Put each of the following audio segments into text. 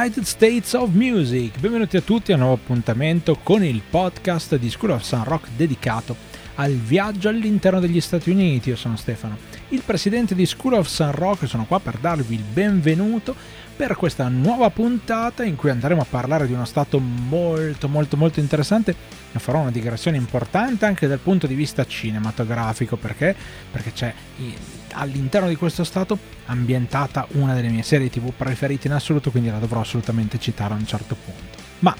United States of Music. Benvenuti a tutti a un nuovo appuntamento con il podcast di School of Sun Rock dedicato al viaggio all'interno degli Stati Uniti. Io sono Stefano, il presidente di School of Sun Rock e sono qua per darvi il benvenuto per questa nuova puntata in cui andremo a parlare di uno stato molto molto molto interessante farò una digressione importante anche dal punto di vista cinematografico perché, perché c'è all'interno di questo stato ambientata una delle mie serie tv preferite in assoluto quindi la dovrò assolutamente citare a un certo punto ma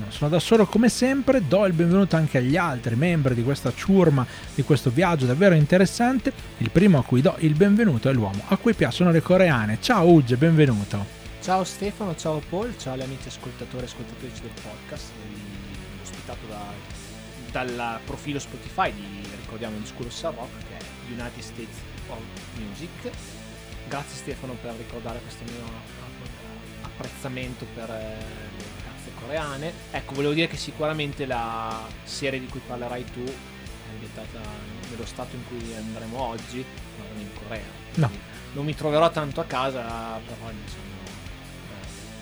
non sono da solo come sempre, do il benvenuto anche agli altri membri di questa ciurma, di questo viaggio davvero interessante. Il primo a cui do il benvenuto è l'uomo a cui piacciono le coreane. Ciao Uge, benvenuto. Ciao Stefano, ciao Paul, ciao agli amici ascoltatori e ascoltatrici del podcast, ospitato da, dal profilo Spotify di, ricordiamo, di School of Rock, che è United States of Music. Grazie Stefano per ricordare questo mio apprezzamento per eh, coreane. Ecco, volevo dire che sicuramente la serie di cui parlerai tu è ambientata nello stato in cui andremo oggi, ma non in Corea. No. Non mi troverò tanto a casa, però eh,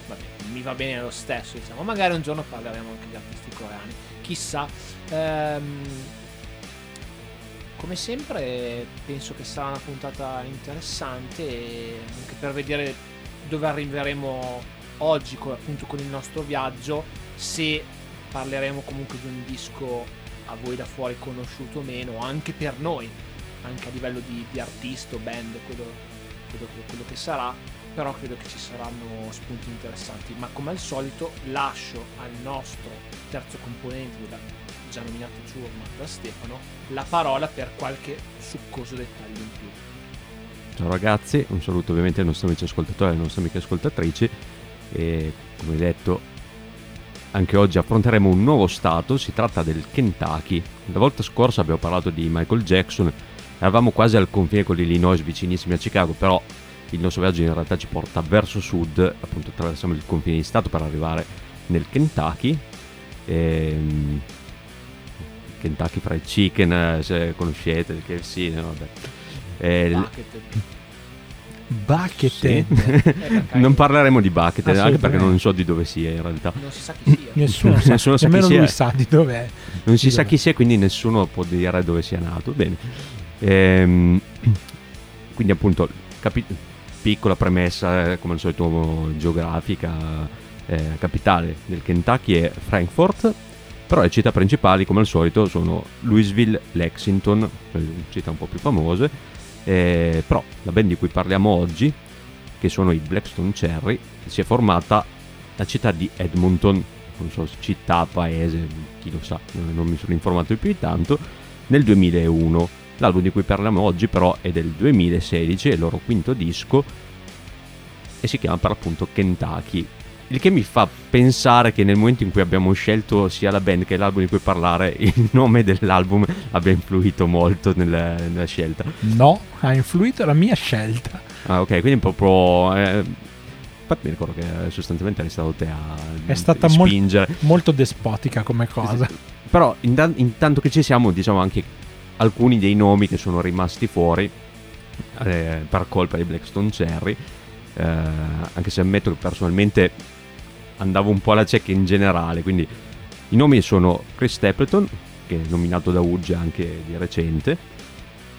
vabbè, mi va bene lo stesso, diciamo. Magari un giorno parleremo anche di artisti coreani. Chissà. Ehm, come sempre penso che sarà una puntata interessante anche per vedere dove arriveremo oggi appunto con il nostro viaggio se parleremo comunque di un disco a voi da fuori conosciuto o meno anche per noi anche a livello di, di artista band quello, quello, quello, che sarà però credo che ci saranno spunti interessanti. Ma come al solito lascio al nostro terzo componente della già nominato Ciurma da Stefano la parola per qualche succoso dettaglio in più Ciao ragazzi, un saluto ovviamente ai nostri amici ascoltatori e alle nostre amiche ascoltatrici e come detto anche oggi affronteremo un nuovo stato, si tratta del Kentucky. La volta scorsa abbiamo parlato di Michael Jackson, eravamo quasi al confine con l'Illinois vicinissimi a Chicago, però il nostro viaggio in realtà ci porta verso sud, appunto attraversiamo il confine di stato per arrivare nel Kentucky. E, ehm, Kentucky Fried Chicken, se conoscete, il KFC, no, vabbè. E, Buckethead. Sì. non parleremo di Buckethead, anche perché non so di dove sia in realtà. Non si sa chi sia. nessuno sa, nessuno sa chi sia. lui sa di dov'è. Non si sa chi sia, quindi nessuno può dire dove sia nato. Bene. Ehm, quindi appunto, capi- piccola premessa, eh, come al solito geografica, eh, capitale del Kentucky è Frankfurt, però le città principali come al solito sono Louisville, Lexington, città un po' più famose, eh, però la band di cui parliamo oggi, che sono i Blackstone Cherry, si è formata la città di Edmonton, non so città, paese, chi lo sa, non mi sono informato più di tanto, nel 2001. L'album di cui parliamo oggi però è del 2016, è il loro quinto disco e si chiama per appunto Kentucky. Il che mi fa pensare che nel momento in cui abbiamo scelto sia la band che l'album di cui parlare, il nome dell'album abbia influito molto nella, nella scelta. No, ha influito la mia scelta. Ah, ok, quindi proprio. Eh, infatti mi ricordo che sostanzialmente eri stato te a È stata spingere. Mol- molto despotica come cosa. Però intan- intanto che ci siamo, diciamo anche alcuni dei nomi che sono rimasti fuori eh, per colpa di Blackstone Cherry. Eh, anche se ammetto che personalmente andavo un po' alla cieca in generale, quindi i nomi sono Chris Stapleton, che è nominato da Uge anche di recente,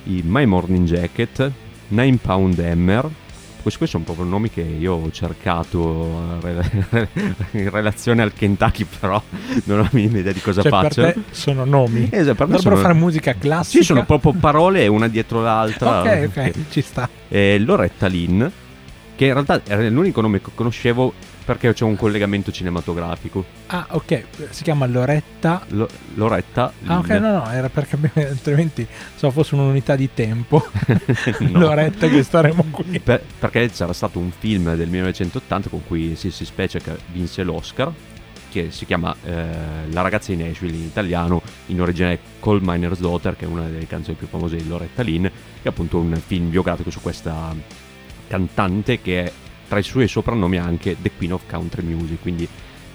i My Morning Jacket, Nine Pound Hammer, questi sono proprio nomi che io ho cercato eh, in relazione al Kentucky, però non ho la minima idea di cosa cioè, facciano. Per te sono nomi. Esatto, per Dovrebbero sono... fare musica classica. Sì, sono proprio parole una dietro l'altra. ok, ok, ci sta. E Loretta Lynn, che in realtà era l'unico nome che conoscevo perché c'è un collegamento cinematografico. Ah, ok, si chiama Loretta. Lo, Loretta. Ah, ok, no, no, era perché altrimenti so fosse un'unità di tempo. Loretta che staremo qui. Per, perché c'era stato un film del 1980 con cui si, si specie che vinse l'Oscar che si chiama eh, La ragazza di Nashville in italiano, in origine Coal Miner's Daughter, che è una delle canzoni più famose di Loretta Lynn, che è appunto un film biografico su questa cantante che è tra i suoi soprannomi anche The Queen of Country Music, quindi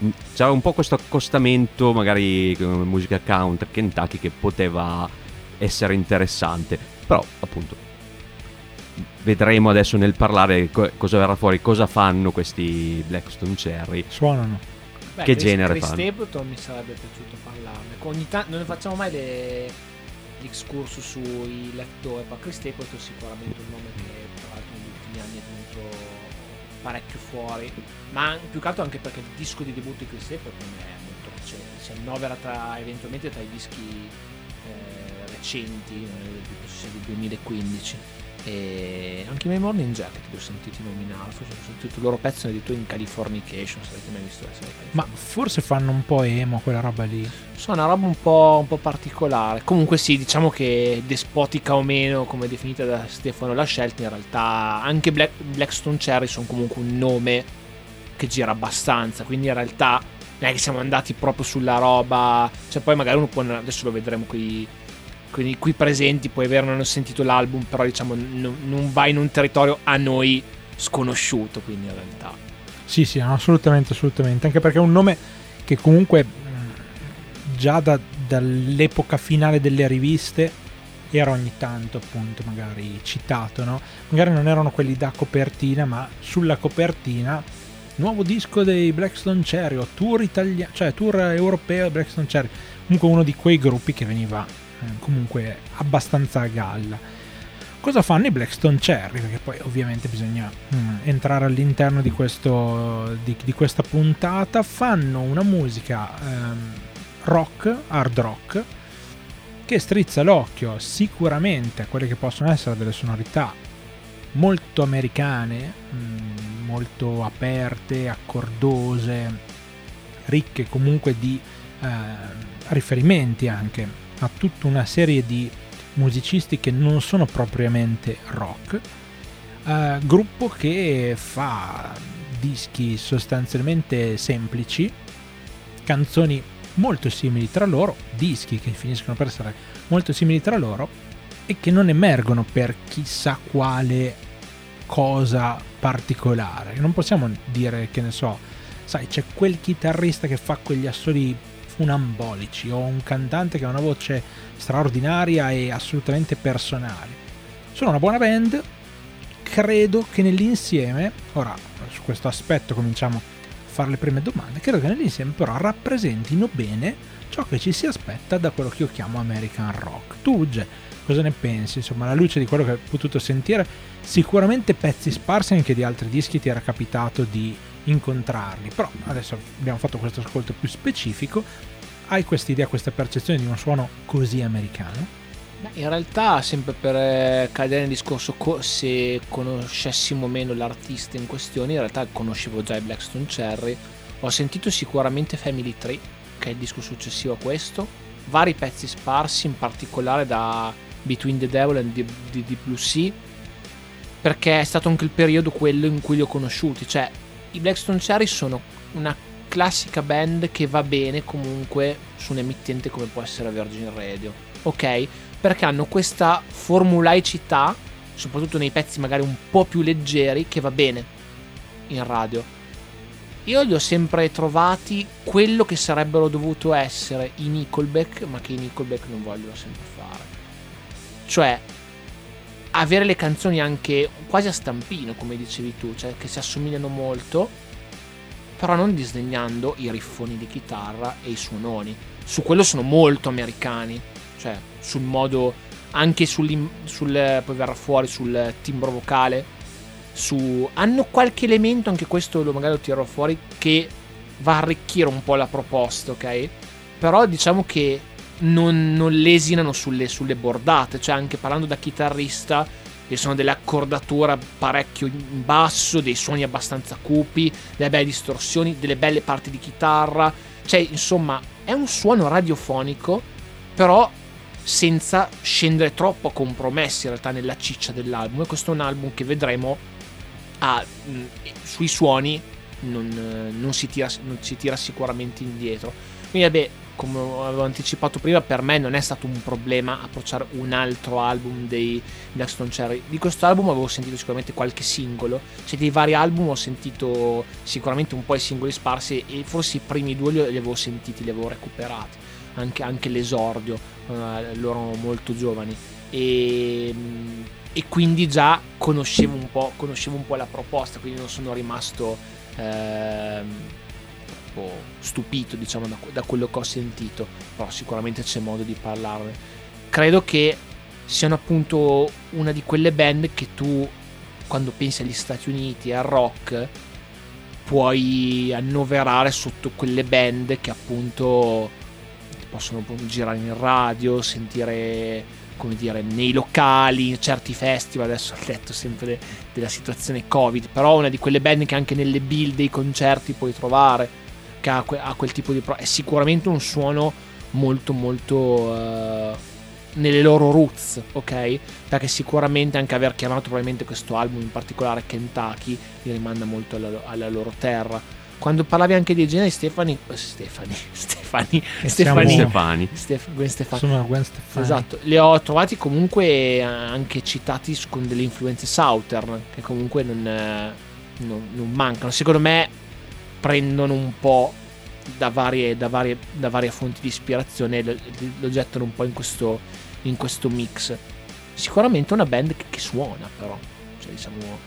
mm, c'era un po' questo accostamento magari con musica country, Kentucky che poteva essere interessante, però appunto vedremo adesso nel parlare co- cosa verrà fuori, cosa fanno questi Blackstone Cherry. Suonano. Beh, Che Chris- genere Chris fanno? Stapleton mi sarebbe piaciuto parlarne. Ogni tanto non ne facciamo mai le, gli excursus sui lettori, ma Chris Stapleton è sicuramente un nome che parecchio fuori. Ma più che altro anche perché il disco di debutto di Chris Stapleton è molto recente, si annovera tra, eventualmente tra i dischi eh, recenti, eh, tipo sia del 2015. E anche i miei Morning Jacket li ho sentiti nominare, forse ho sentito il loro pezzo addirittura in Californication, se avete mai visto la serie Ma forse fanno un po' emo quella roba lì. Sono una roba un po', un po' particolare. Comunque sì, diciamo che despotica o meno, come definita da Stefano la scelta, in realtà anche Black, Blackstone Cherry sono comunque un nome che gira abbastanza, quindi in realtà non è che siamo andati proprio sulla roba, cioè poi magari uno può, adesso lo vedremo qui, qui, qui presenti, puoi avere non ho sentito l'album, però diciamo non, non va in un territorio a noi sconosciuto, quindi in realtà. Sì, sì, assolutamente, assolutamente. Anche perché è un nome che comunque già da- dall'epoca finale delle riviste era ogni tanto appunto magari citato, no? Magari non erano quelli da copertina, ma sulla copertina nuovo disco dei Blackstone Cherry o tour italiano, cioè tour europeo Blackstone Cherry. Comunque uno di quei gruppi che veniva comunque abbastanza a galla. Cosa fanno i Blackstone Cherry? Perché poi ovviamente bisogna mm, entrare all'interno di, questo, di, di questa puntata. Fanno una musica ehm, rock, hard rock, che strizza l'occhio sicuramente a quelle che possono essere delle sonorità molto americane, mm, molto aperte, accordose, ricche comunque di eh, riferimenti anche a tutta una serie di musicisti che non sono propriamente rock. Eh, gruppo che fa dischi sostanzialmente semplici, canzoni molto simili tra loro, dischi che finiscono per essere molto simili tra loro e che non emergono per chissà quale cosa particolare. Non possiamo dire che ne so, sai, c'è quel chitarrista che fa quegli assoli funambolici o un cantante che ha una voce straordinaria e assolutamente personale. Sono una buona band, credo che nell'insieme, ora su questo aspetto cominciamo a fare le prime domande, credo che nell'insieme però rappresentino bene ciò che ci si aspetta da quello che io chiamo American Rock. Tu, Uge, cosa ne pensi? Insomma, alla luce di quello che hai potuto sentire, sicuramente pezzi sparsi anche di altri dischi ti era capitato di incontrarli, però adesso abbiamo fatto questo ascolto più specifico. Hai questa idea, questa percezione di un suono così americano? In realtà, sempre per eh, cadere nel discorso, co- se conoscessimo meno l'artista in questione, in realtà conoscevo già i Blackstone Cherry. Ho sentito sicuramente Family Tree, che è il disco successivo a questo, vari pezzi sparsi, in particolare da Between the Devil and the, the Blue Sea, perché è stato anche il periodo quello in cui li ho conosciuti. Cioè, i Blackstone Cherry sono una classica band che va bene comunque su un emittente come può essere Virgin Radio, ok? Perché hanno questa formulaicità, soprattutto nei pezzi magari un po' più leggeri, che va bene in radio. Io li ho sempre trovati quello che sarebbero dovuto essere i Nickelback, ma che i Nickelback non vogliono sempre fare. Cioè, avere le canzoni anche quasi a stampino, come dicevi tu, cioè che si assomigliano molto, però non disdegnando i riffoni di chitarra e i suononi. Su quello sono molto americani, cioè sul modo, anche sul, poi verrà fuori sul timbro vocale, su, hanno qualche elemento, anche questo lo magari lo tirerò fuori, che va a arricchire un po' la proposta, ok? Però diciamo che non, non lesinano sulle, sulle bordate, cioè anche parlando da chitarrista, che sono delle accordature parecchio in basso, dei suoni abbastanza cupi, delle belle distorsioni, delle belle parti di chitarra, cioè insomma è un suono radiofonico, però senza scendere troppo a compromessi in realtà nella ciccia dell'album. E questo è un album che vedremo ha, mh, sui suoni non, non, si tira, non si tira sicuramente indietro. Quindi vabbè, come avevo anticipato prima, per me non è stato un problema approcciare un altro album dei Blackstone Cherry. Di questo album avevo sentito sicuramente qualche singolo, cioè dei vari album ho sentito sicuramente un po' i singoli sparsi e forse i primi due li avevo sentiti, li avevo recuperati, anche, anche l'esordio, eh, loro molto giovani. E e quindi già conoscevo un conoscevo un po' la proposta, quindi non sono rimasto ehm, stupito diciamo, da, da, quello che ho sentito, però sicuramente c'è modo di parlarne. Credo che siano appunto una di quelle band che tu quando pensi agli Stati Uniti al rock puoi annoverare sotto quelle band che appunto possono girare in radio, sentire come dire, nei locali, in certi festival, adesso ho detto sempre de- della situazione Covid, però una di quelle band che anche nelle build dei concerti puoi trovare, che ha, que- ha quel tipo di... Pro- è sicuramente un suono molto molto... Uh, nelle loro roots, ok? Perché sicuramente anche aver chiamato probabilmente questo album in particolare Kentucky li rimanda molto alla, alla loro terra. Quando parlavi anche di generi Stefani Stefani Stefani Stefani Stefani. Stef, Gwen Stefani. Sono Gwen Stefani. Esatto. Li ho trovati comunque anche citati con delle influenze southern che comunque non, non, non mancano. Secondo me prendono un po' da varie, da varie, da varie fonti di ispirazione e lo, lo, gettano un po' in questo, in questo mix sicuramente una band che, che suona però cioè diciamo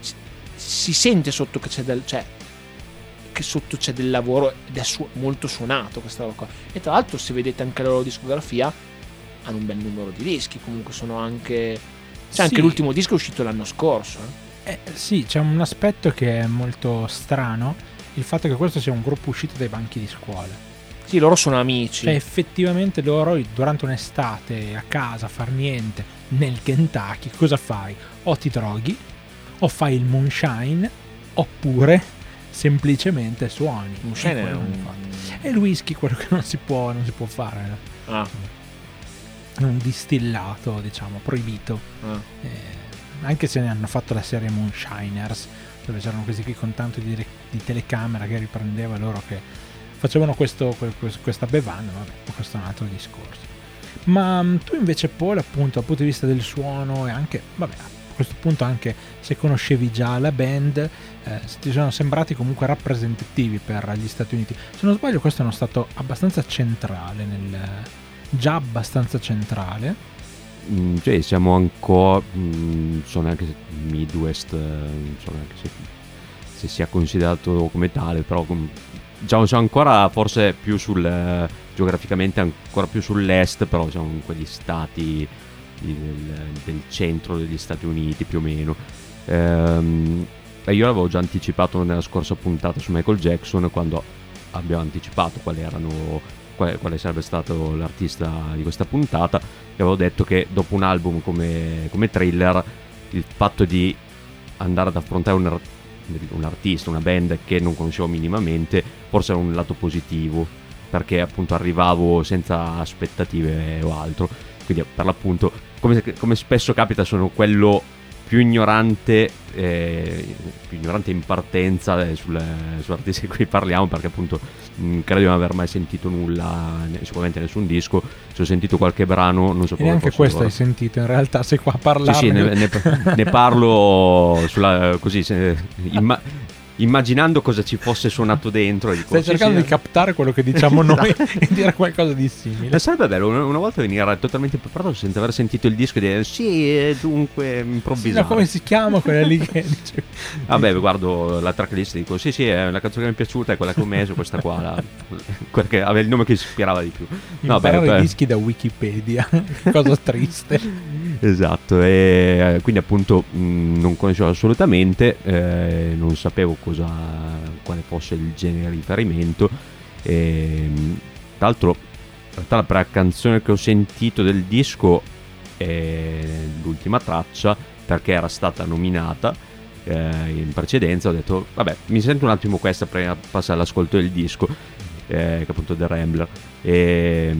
si, si sente sotto che c'è del cioè che sotto c'è del lavoro ed è su- molto suonato questa roba qua. E tra l'altro, se vedete anche la loro discografia, hanno un bel numero di dischi. Comunque sono anche. C'è sì. anche l'ultimo disco è uscito l'anno scorso. Eh. Eh, sì, c'è un aspetto che è molto strano. Il fatto che questo sia un gruppo uscito dai banchi di scuola. Sì, loro sono amici. Cioè, effettivamente loro durante un'estate a casa a far niente nel Kentucky, cosa fai? O ti droghi, o fai il moonshine, oppure semplicemente suoni. Scene è un... È il whisky quello che non si può, non si può fare. Ah. È un distillato, diciamo, proibito. Ah. Eh, anche se ne hanno fatto la serie Moonshiners, dove c'erano questi qui con tanto di, di telecamera che riprendeva loro che facevano questo, questa bevanda, vabbè, questo è un altro discorso. Ma mm, tu invece Paul, appunto, dal punto di vista del suono e anche, vabbè, a questo punto anche se conoscevi già la band, eh, ti sono sembrati comunque rappresentativi per gli Stati Uniti. Se non sbaglio questo è stato abbastanza centrale, nel, già abbastanza centrale. Cioè, siamo ancora, mm, sono anche Midwest, non so neanche se, se, sia considerato come tale, però diciamo siamo ancora forse più sul, geograficamente ancora più sull'est, però siamo in quegli stati del, del, centro degli Stati Uniti più o meno. Ehm, io l'avevo già anticipato nella scorsa puntata su Michael Jackson quando abbiamo anticipato quali erano, quale, quale, sarebbe stato l'artista di questa puntata. E avevo detto che dopo un album come, come thriller il fatto di andare ad affrontare un, un artista, una band che non conoscevo minimamente forse era un lato positivo perché appunto arrivavo senza aspettative o altro. Quindi per l'appunto come, come spesso capita sono quello più ignorante, eh, più ignorante in partenza eh, sul, sull'artista di cui parliamo perché appunto mh, mm, credo di non aver mai sentito nulla, sicuramente nessun disco, se ho sentito qualche brano non so come... E neanche questo loro. hai sentito, in realtà sei qua a parlare. Sì, sì, ne, ne, ne parlo sulla, così, se, imma, immaginando cosa ci fosse suonato dentro. Dico, Stai cercando sì, di captare quello che diciamo noi esatto. e dire qualcosa di simile. sarebbe bello una, una, volta venire totalmente preparato senza aver sentito il disco e dire sì, dunque improvvisato. Sì, come si chiama quella lì che dice... Vabbè, guardo la tracklist e dico sì, sì, è la canzone che mi è piaciuta, è quella che ho messo, questa qua, la, quella che aveva il nome che ispirava di più. No, beh, i dischi da Wikipedia, cosa triste. Esatto, e quindi appunto mh, non conoscevo assolutamente, eh, non sapevo cosa, quale fosse il genere di riferimento. E, tra l'altro, la prima canzone che ho sentito del disco è l'ultima traccia perché era stata nominata eh, in precedenza. Ho detto, vabbè, mi sento un attimo questa prima di passare all'ascolto del disco, eh, che appunto The Rambler. E,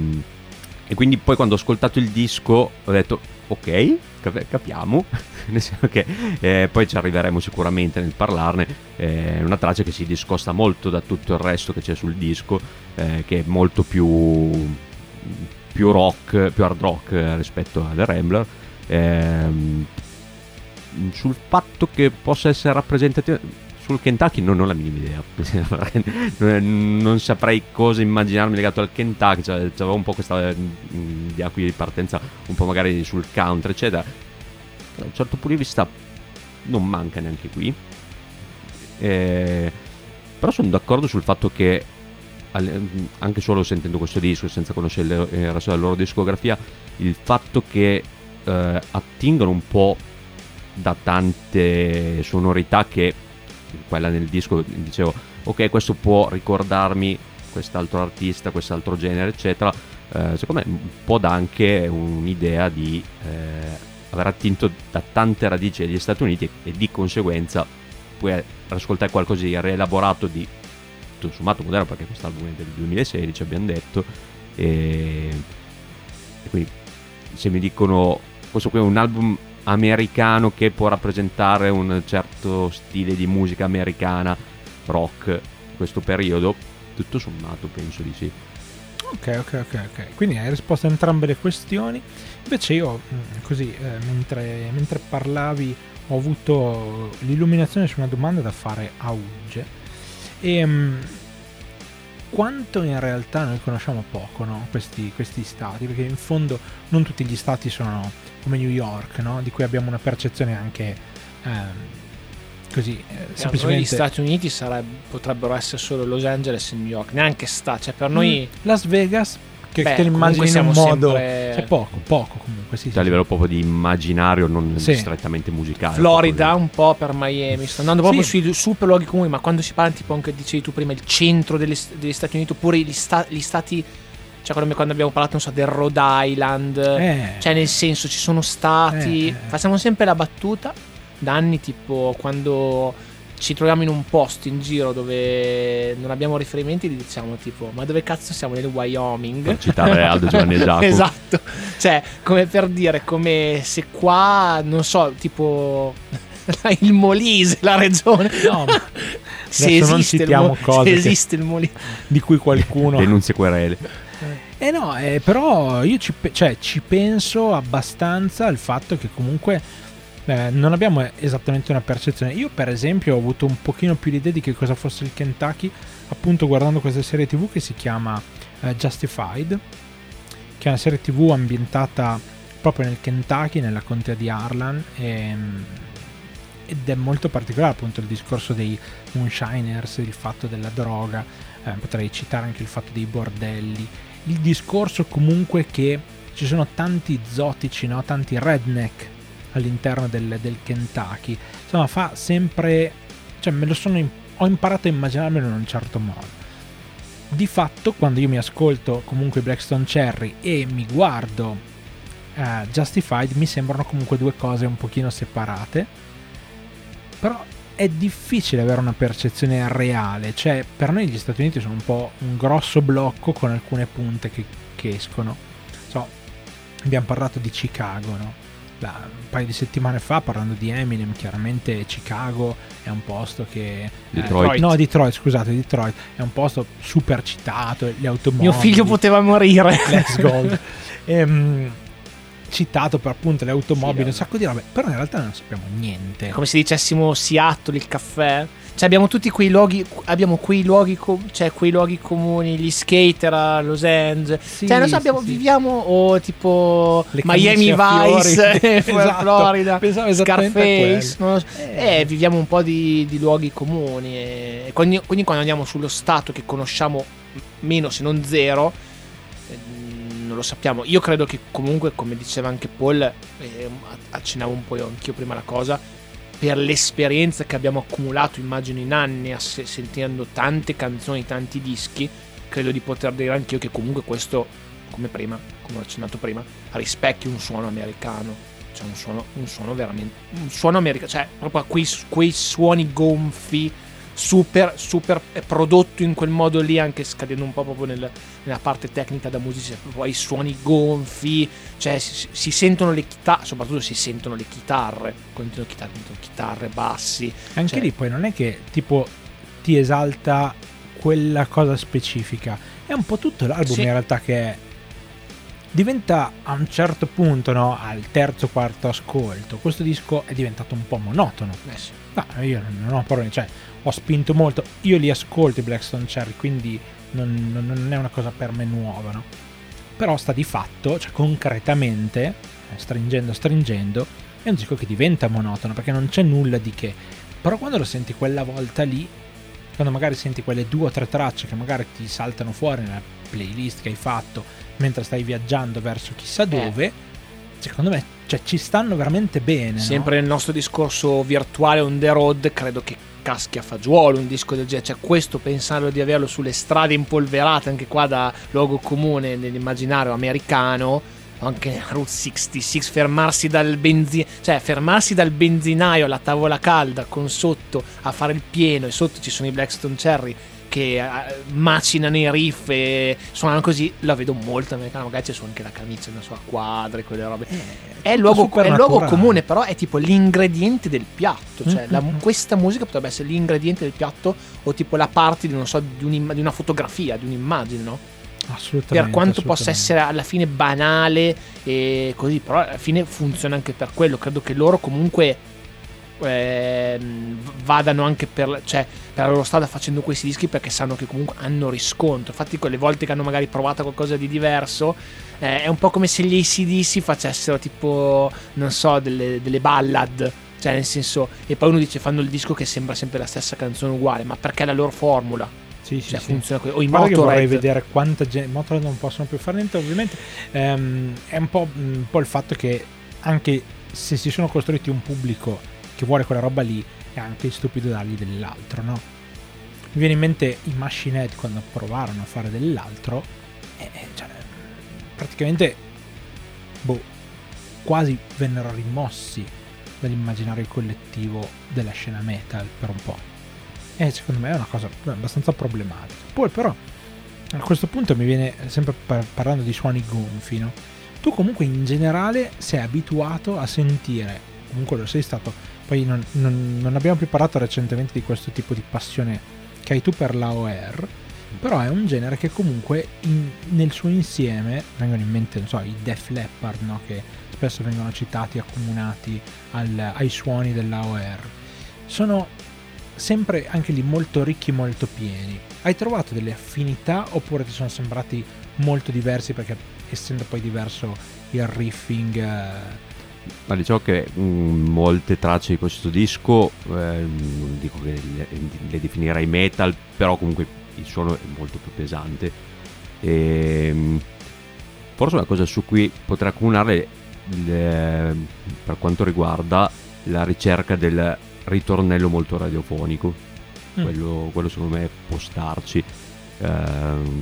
e quindi poi quando ho ascoltato il disco ho detto, ok, capiamo, nel senso che eh, poi ci arriveremo sicuramente nel parlarne, è una traccia che si discosta molto da tutto il resto che c'è sul disco, eh, che è molto più, più rock, più hard rock eh, rispetto alle Rambler. Ehm, sul fatto che possa essere rappresentativa sul Kentucky non ho la minima idea. non saprei cosa immaginarmi legato al Kentucky. Cioè, avevo un po' questa mm, di acqui di partenza, un po' magari sul country, eccetera. da un certo punto di vista non manca neanche qui. Eh, però sono d'accordo sul fatto che anche solo sentendo questo disco, senza conoscere il resto della loro discografia, il fatto che eh, attingono un po' da tante sonorità che quella nel disco dicevo ok questo può ricordarmi quest'altro artista, quest'altro genere eccetera eh, secondo me un po' dà anche un'idea di eh, aver attinto da tante radici degli Stati Uniti e di conseguenza puoi ascoltare qualcosa di rielaborato di tutto sommato moderno perché questo album è del 2016 abbiamo detto e, e quindi se mi dicono questo qui è un album americano che può rappresentare un certo stile di musica americana rock questo periodo. Tutto sommato penso di sì. Ok ok ok ok. Quindi hai risposto a entrambe le questioni. Invece io mm, così eh, mentre, mentre parlavi ho avuto l'illuminazione su una domanda da fare a Uge e um, quanto in realtà noi conosciamo poco no? questi, questi, stati, perché in fondo non tutti gli stati sono come New York, no? di cui abbiamo una percezione anche ehm, così eh, semplicemente... gli Stati Uniti sarebbe, potrebbero essere solo Los Angeles e New York, neanche sta, cioè per noi... Mm, Las Vegas che Beh, te l'immagini in un modo sempre... cioè poco poco comunque sì, sì, a livello proprio di immaginario non sì. strettamente musicale Florida un po' per Miami sto andando proprio sì. sui super luoghi comuni ma quando si parla tipo anche dicevi tu prima il centro degli, degli Stati Uniti oppure gli, sta, gli stati cioè come quando abbiamo parlato so, del Rhode Island eh. cioè nel senso ci sono stati eh. facciamo sempre la battuta da anni tipo quando ci troviamo in un posto in giro dove non abbiamo riferimenti, diciamo tipo, ma dove cazzo siamo nel Wyoming? Per citare Aldo Giovanni Giacomo. esatto, cioè, come per dire, come se qua, non so, tipo il Molise, la regione. No, ma se esiste, il, mo- se esiste il Molise. Di cui qualcuno... Denunzia querele. Eh no, eh, però io ci, pe- cioè, ci penso abbastanza al fatto che comunque Beh, non abbiamo esattamente una percezione. Io, per esempio, ho avuto un pochino più l'idea di che cosa fosse il Kentucky, appunto guardando questa serie TV che si chiama uh, Justified, che è una serie TV ambientata proprio nel Kentucky, nella contea di Harlan. E, ehm, ed è molto particolare appunto il discorso dei moonshiners, il fatto della droga, eh, potrei citare anche il fatto dei bordelli, il discorso comunque che ci sono tanti zotici, no? tanti redneck all'interno del, del Kentucky. Insomma, fa sempre. cioè, me lo sono. ho imparato a immaginarmelo in un certo modo. Di fatto, quando io mi ascolto comunque Blackstone Cherry e mi guardo uh, Justified, mi sembrano comunque due cose un pochino separate. Però è difficile avere una percezione reale. Cioè, per noi gli Stati Uniti sono un po' un grosso blocco con alcune punte che, che escono. So, abbiamo parlato di Chicago, no? Un paio di settimane fa parlando di Eminem, chiaramente Chicago è un posto che... Detroit. Eh, no, Detroit, scusate, Detroit è un posto super citato, le automobili... Mio figlio poteva morire. Let's go. ehm, citato per appunto le automobili, sì, un sacco di robe, però in realtà non sappiamo niente. Come se dicessimo Seattle, il caffè. Cioè abbiamo tutti quei luoghi, abbiamo quei luoghi, com- cioè quei luoghi comuni, gli skater a Los Angeles. Sì, cioè non so, abbiamo, sì, viviamo o tipo Le Miami Vice, esatto. Florida, Scarface. So. Eh. eh. viviamo un po' di, di luoghi comuni. E quindi, quindi, quando andiamo sullo stato che conosciamo meno se non zero, eh, non lo sappiamo. Io credo che comunque, come diceva anche Paul, eh, accennavo un po' io anch'io prima la cosa per l'esperienza che abbiamo accumulato, immagino, in anni, sentendo tante canzoni, tanti dischi, credo di poter dire anch'io che comunque questo, come prima, come ho accennato prima, rispecchia un suono americano. Cioè un suono, un suono veramente... Un suono americano, cioè proprio quei, quei suoni gonfi super, super prodotto in quel modo lì, anche scadendo un po' proprio nel, nella parte tecnica da musica, poi i suoni gonfi, cioè si, si sentono le chitarre, soprattutto si sentono le chitarre, continuo chitarre, chitarre bassi. Anche cioè, lì poi non è che tipo ti esalta quella cosa specifica, è un po' tutto l'album sì. in realtà che diventa a un certo punto, no, al terzo quarto ascolto, questo disco è diventato un po' monotono. Eh sì. No, io non ho parole, cioè ho spinto molto. Io li ascolto i Blackstone Cherry, quindi non, non, è una cosa per me nuova, no? Però sta di fatto, cioè concretamente, stringendo, stringendo, è un disco che diventa monotono perché non c'è nulla di che. Però quando lo senti quella volta lì, quando magari senti quelle due o tre tracce che magari ti saltano fuori nella playlist che hai fatto mentre stai viaggiando verso chissà dove, eh. secondo me cioè, ci stanno veramente bene. Sempre no? nel nostro discorso virtuale on the road, credo che caschi a fagiolo un disco del genere. Cioè, questo pensando di averlo sulle strade impolverate, anche qua da luogo comune nell'immaginario americano. Anche Route 66, fermarsi dal benzina, cioè fermarsi dal benzinaio alla tavola calda con sotto a fare il pieno e sotto ci sono i Blackstone Cherry che uh, macinano i riff e suonano così, la vedo molto americana. Magari c'è su anche la camicia, una sua quadra e quelle robe. Eh, è, il luogo, è luogo comune, però è tipo l'ingrediente del piatto. Cioè, mm-hmm. la, questa musica potrebbe essere l'ingrediente del piatto o tipo la parte di, so, di, di una fotografia, di un'immagine, no? Assolutamente. Per quanto assolutamente. possa essere alla fine banale e così, però alla fine funziona anche per quello. Credo che loro comunque eh, vadano anche per, cioè, per la loro strada facendo questi dischi perché sanno che comunque hanno riscontro. Infatti, quelle volte che hanno magari provato qualcosa di diverso, eh, è un po' come se gli ACDC facessero tipo, non so, delle, delle ballad. Cioè, nel senso, e poi uno dice fanno il disco che sembra sempre la stessa canzone uguale, ma perché è la loro formula? Sì, sì, cioè, sì. funziona così. O i Guarda che vorrei Motorhead. vedere quanta gente. Motorhead non possono più fare niente, ovviamente. Ehm, è un po', un po' il fatto che anche se si sono costruiti un pubblico che vuole quella roba lì, è anche stupido dargli dell'altro, no? Mi viene in mente i Machine Head quando provarono a fare dell'altro, e, cioè, praticamente, boh, quasi vennero rimossi dall'immaginario collettivo della scena metal per un po'. E secondo me è una cosa abbastanza problematica. Poi però, a questo punto mi viene sempre par- parlando di suoni gonfi, no? Tu comunque in generale sei abituato a sentire, comunque lo sei stato, poi non, non, non abbiamo più parlato recentemente di questo tipo di passione che hai tu per l'AOR, però è un genere che comunque in, nel suo insieme vengono in mente, non so, i Def Leppard, no? che spesso vengono citati, accomunati al, ai suoni dell'AOR. Sono sempre anche lì molto ricchi, molto pieni. Hai trovato delle affinità oppure ti sono sembrati molto diversi perché essendo poi diverso il riffing... Eh... Ma diciamo che mh, molte tracce di questo disco, eh, non dico che le, le, definirei metal, però comunque il suono è molto più pesante. E, mh, forse una cosa su cui potrei accomunare le, per quanto riguarda la ricerca del ritornello molto radiofonico. Mm. Quello, quello, secondo me può starci. Eh,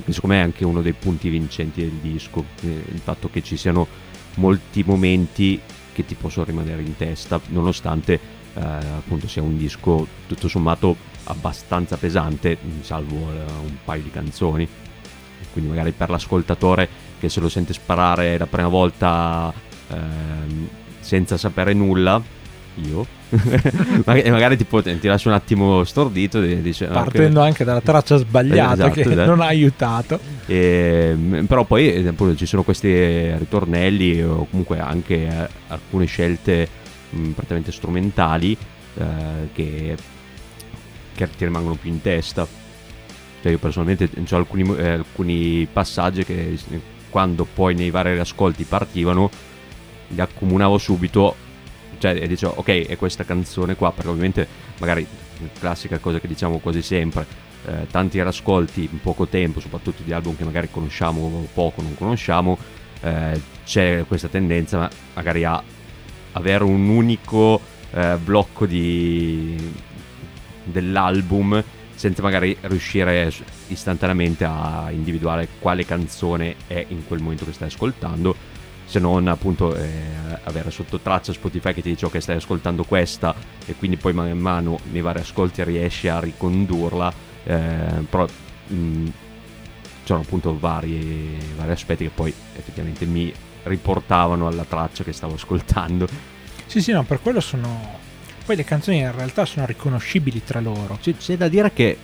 secondo me è anche uno dei punti vincenti del disco. Eh, il fatto che ci siano molti momenti che ti possono rimanere in testa, nonostante eh, appunto sia un disco tutto sommato abbastanza pesante, salvo eh, un paio di canzoni. Quindi magari per l'ascoltatore che se lo sente sparare la prima volta ehm, senza sapere nulla, io magari, magari tipo, ti lascio un attimo stordito e dice, partendo okay. anche dalla traccia sbagliata esatto, che esatto. non ha aiutato e, però poi appunto, ci sono questi ritornelli o comunque anche eh, alcune scelte mh, praticamente strumentali eh, che, che, ti rimangono più in testa cioè io personalmente ho alcuni, eh, alcuni passaggi che quando poi nei vari ascolti partivano li accomunavo subito cioè e dicevo ok è questa canzone qua perché ovviamente magari classica cosa che diciamo quasi sempre eh, tanti rascolti in poco tempo soprattutto di album che magari conosciamo poco non conosciamo eh, c'è questa tendenza magari a avere un unico eh, blocco di dell'album senza magari riuscire istantaneamente a individuare quale canzone è in quel momento che stai ascoltando se non appunto eh, avere sotto traccia Spotify che ti dice ok stai ascoltando questa e quindi poi man mano nei vari ascolti riesci a ricondurla eh, però mh, sono appunto vari, vari aspetti che poi effettivamente mi riportavano alla traccia che stavo ascoltando. Sì sì no per quello sono poi le canzoni in realtà sono riconoscibili tra loro. C'è, c'è da dire che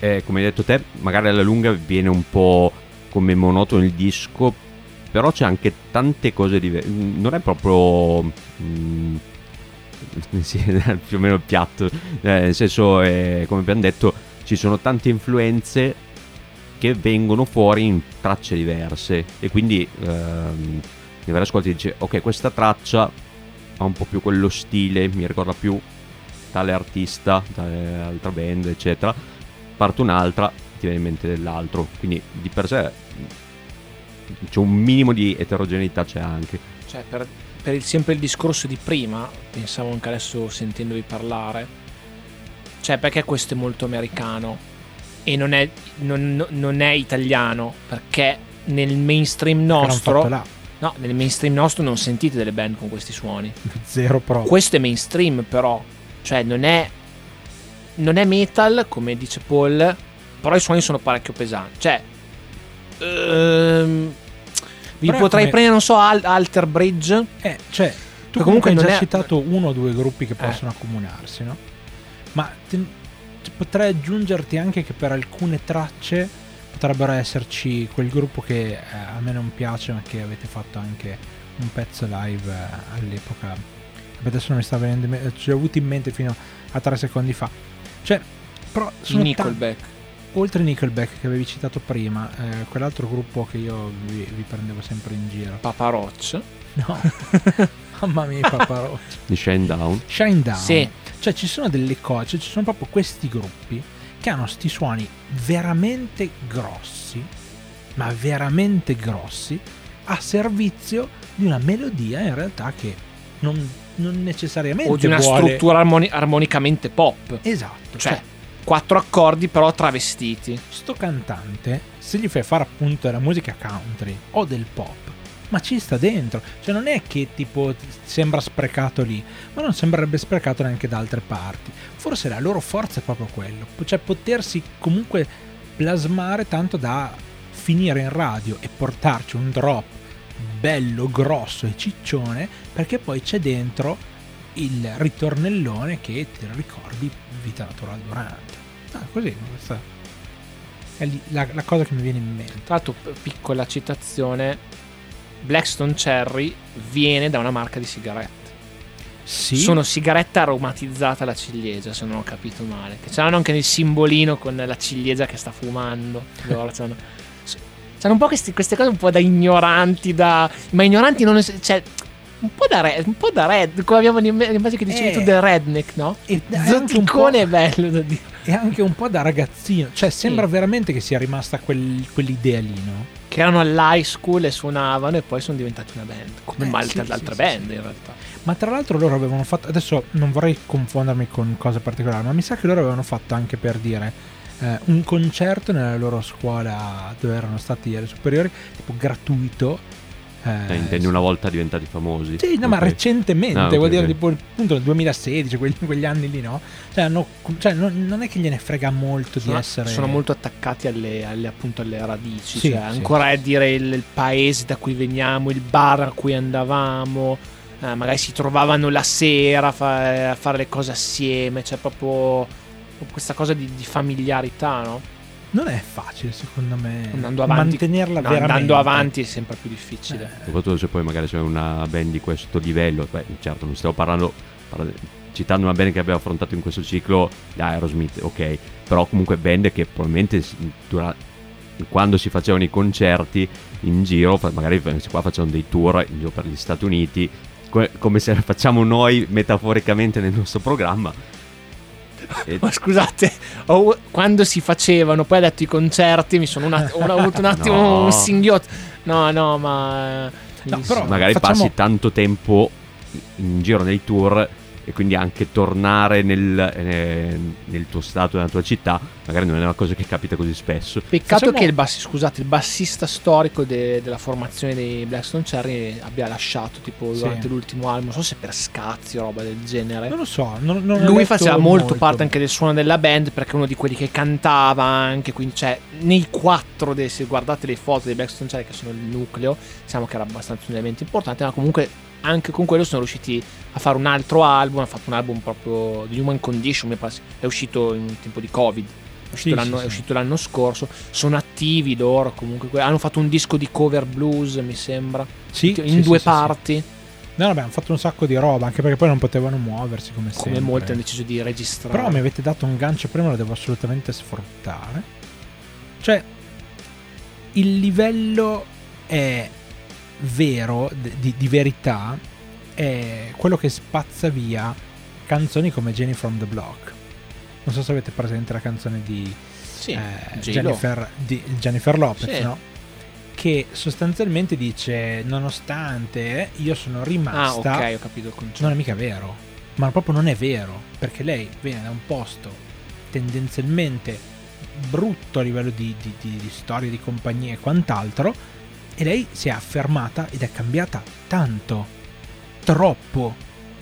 eh, come hai detto te magari alla lunga viene un po' come monotono il disco però c'è anche tante cose diverse. Non è proprio. Mm, più o meno il piatto. Eh, nel senso, eh, come abbiamo detto, ci sono tante influenze che vengono fuori in tracce diverse. E quindi ehm, ne avrai ascolti e dici ok questa traccia ha un po' più quello stile, mi ricorda più tale artista, tale altra band, eccetera. Parte un'altra, ti viene in mente dell'altro. Quindi di per sé c'è un minimo di eterogeneità c'è anche. Cioè, per, per il, sempre il discorso di prima, pensavo anche adesso sentendovi parlare, cioè perché questo è molto americano e non è, non, non è italiano? Perché nel mainstream nostro... No, nel mainstream nostro non sentite delle band con questi suoni. Zero pro. Questo è mainstream però, cioè non è, non è metal come dice Paul, però i suoni sono parecchio pesanti. Cioè, ehm, vi però potrei come... prendere, non so, Al- Alter Bridge. Eh, cioè, tu che comunque hai già è... citato uno o due gruppi che possono eh. accomunarsi, no? Ma te, potrei aggiungerti anche che per alcune tracce potrebbero esserci quel gruppo che eh, a me non piace, ma che avete fatto anche un pezzo live eh, all'epoca. Adesso non mi sta venendo in mente, ci ho avuto in mente fino a tre secondi fa. Cioè, però sono Nickelback. T- oltre Nickelback che avevi citato prima, eh, quell'altro gruppo che io vi, vi, prendevo sempre in giro. Papa Roach? No. Mamma mia, Papa Roach. Di Shine Down. Shine Down. Sì. Cioè ci sono delle cose, cioè, ci sono proprio questi gruppi che hanno sti suoni veramente grossi, ma veramente grossi, a servizio di una melodia in realtà che non, non necessariamente o di una vuole... struttura armoni- armonicamente pop. Esatto. Cioè, cioè, quattro accordi però travestiti. Sto cantante, se gli fai fare appunto della musica country o del pop, ma ci sta dentro. Cioè non è che tipo sembra sprecato lì, ma non sembrerebbe sprecato neanche da altre parti. Forse la loro forza è proprio quello, cioè potersi comunque plasmare tanto da finire in radio e portarci un drop bello, grosso e ciccione, perché poi c'è dentro il ritornellone che ti ricordi vita naturale durante. Ah, così, questa è la, la cosa che mi viene in mente. Tra l'altro, piccola citazione Blackstone Cherry viene da una marca di sigarette. Sì. Sono sigarette aromatizzate alla ciliegia, se non ho capito male. Che c'hanno anche il simbolino con la ciliegia che sta fumando. C'hanno, c'hanno un po' questi, queste cose un po' da ignoranti, da... ma ignoranti non... Cioè, un po' da red, un po' da red, come abbiamo l'immagine che dicevi eh, tu del redneck, no? E Zoticone è bello da dire. E anche un po' da ragazzino, cioè sembra sì. veramente che sia rimasta quel, quell'idea lì, no? che erano all'high school e suonavano e poi sono diventati una band, come eh, molte sì, altre sì, band in realtà. Ma tra l'altro loro avevano fatto, adesso non vorrei confondermi con cose particolari, ma mi sa che loro avevano fatto anche per dire eh, un concerto nella loro scuola dove erano stati alle superiori, tipo gratuito eh, intendi una volta diventati famosi? Sì, no, okay. ma recentemente, ah, okay, vuol dire okay. tipo appunto nel 2016, quegli, quegli, anni lì, no? Cioè, hanno, cioè non, non, è che gliene frega molto sono, di essere. Sono molto attaccati alle, alle, appunto, alle radici. Sì, cioè, sì, ancora sì. a dire il, il, paese da cui veniamo, il bar a cui andavamo. Eh, magari si trovavano la sera a, fa, a fare le cose assieme. C'è proprio questa cosa di, di familiarità, no? Non è facile secondo me. Andando avanti, mantenerla no, veramente. andando avanti è sempre più difficile. Eh. soprattutto se poi magari c'è una band di questo livello beh certo non stiamo parlando, parlando citando una band che abbiamo affrontato in questo ciclo Aerosmith ok. Però comunque band che probabilmente dura, quando si facevano i concerti in giro magari qua facevano dei tour in giro per gli Stati Uniti come se facciamo noi metaforicamente nel nostro programma ma scusate, ho, quando si facevano, poi ha detto i concerti, mi sono un attimo, ho avuto un attimo no. un singhiotto. No, no, ma... No, però magari facciamo... passi tanto tempo in giro nei tour e quindi anche tornare nel, eh, nel, tuo stato, nella tua città, magari non è una cosa che capita così spesso. Peccato Facciamo... che il, bassi, scusate, il bassista storico de, della formazione dei Blackstone Cherry abbia lasciato tipo durante sì. l'ultimo album, non so se per scazzi o roba del genere. Non lo so, non, non lui faceva molto, molto, parte anche del suono della band perché è uno di quelli che cantava anche, quindi cioè nei quattro, dei, se guardate le foto dei Blackstone Cherry che sono il nucleo, diciamo che era abbastanza un elemento importante, ma comunque anche con quello sono riusciti a fare un altro album. Ha fatto un album proprio di Human Condition, mi pare, è uscito in tempo di Covid. È uscito, sì, l'anno, sì, è uscito l'anno, scorso. Sono attivi loro comunque. Hanno fatto un disco di cover blues, mi sembra. Sì, in due parti. No, vabbè, hanno fatto un sacco di roba, anche perché poi non potevano muoversi come, come molti hanno deciso di registrare. Però mi avete dato un gancio prima, lo devo assolutamente sfruttare. Cioè, il livello è vero, di, di verità, è quello che spazza via canzoni come Jenny from the Block. Non so se avete presente la canzone di, Sì, eh. Jennifer, di Jennifer Lopez, Sì. no? Che sostanzialmente dice: Nonostante io sono rimasta, Ah, ok, ho capito il concetto. non è mica vero, ma proprio non è vero, perché lei viene da un posto tendenzialmente brutto a livello di, di, di- di storia, di compagnia e quant'altro, e lei si è affermata ed è cambiata tanto, troppo,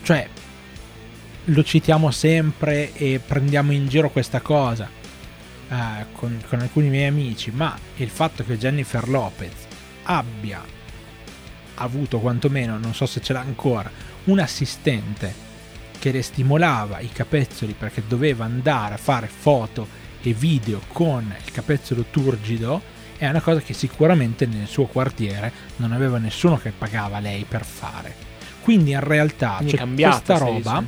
cioè lo citiamo sempre e prendiamo in giro questa cosa eh, con, con alcuni miei amici, ma il fatto che Jennifer Lopez abbia avuto quantomeno, non so se ce l'ha ancora, un assistente che le stimolava i capezzoli perché doveva andare a fare foto e video con il capezzolo turgido è una cosa che sicuramente nel suo quartiere non aveva nessuno che pagava lei per fare. Quindi in realtà cioè, cambiata, questa roba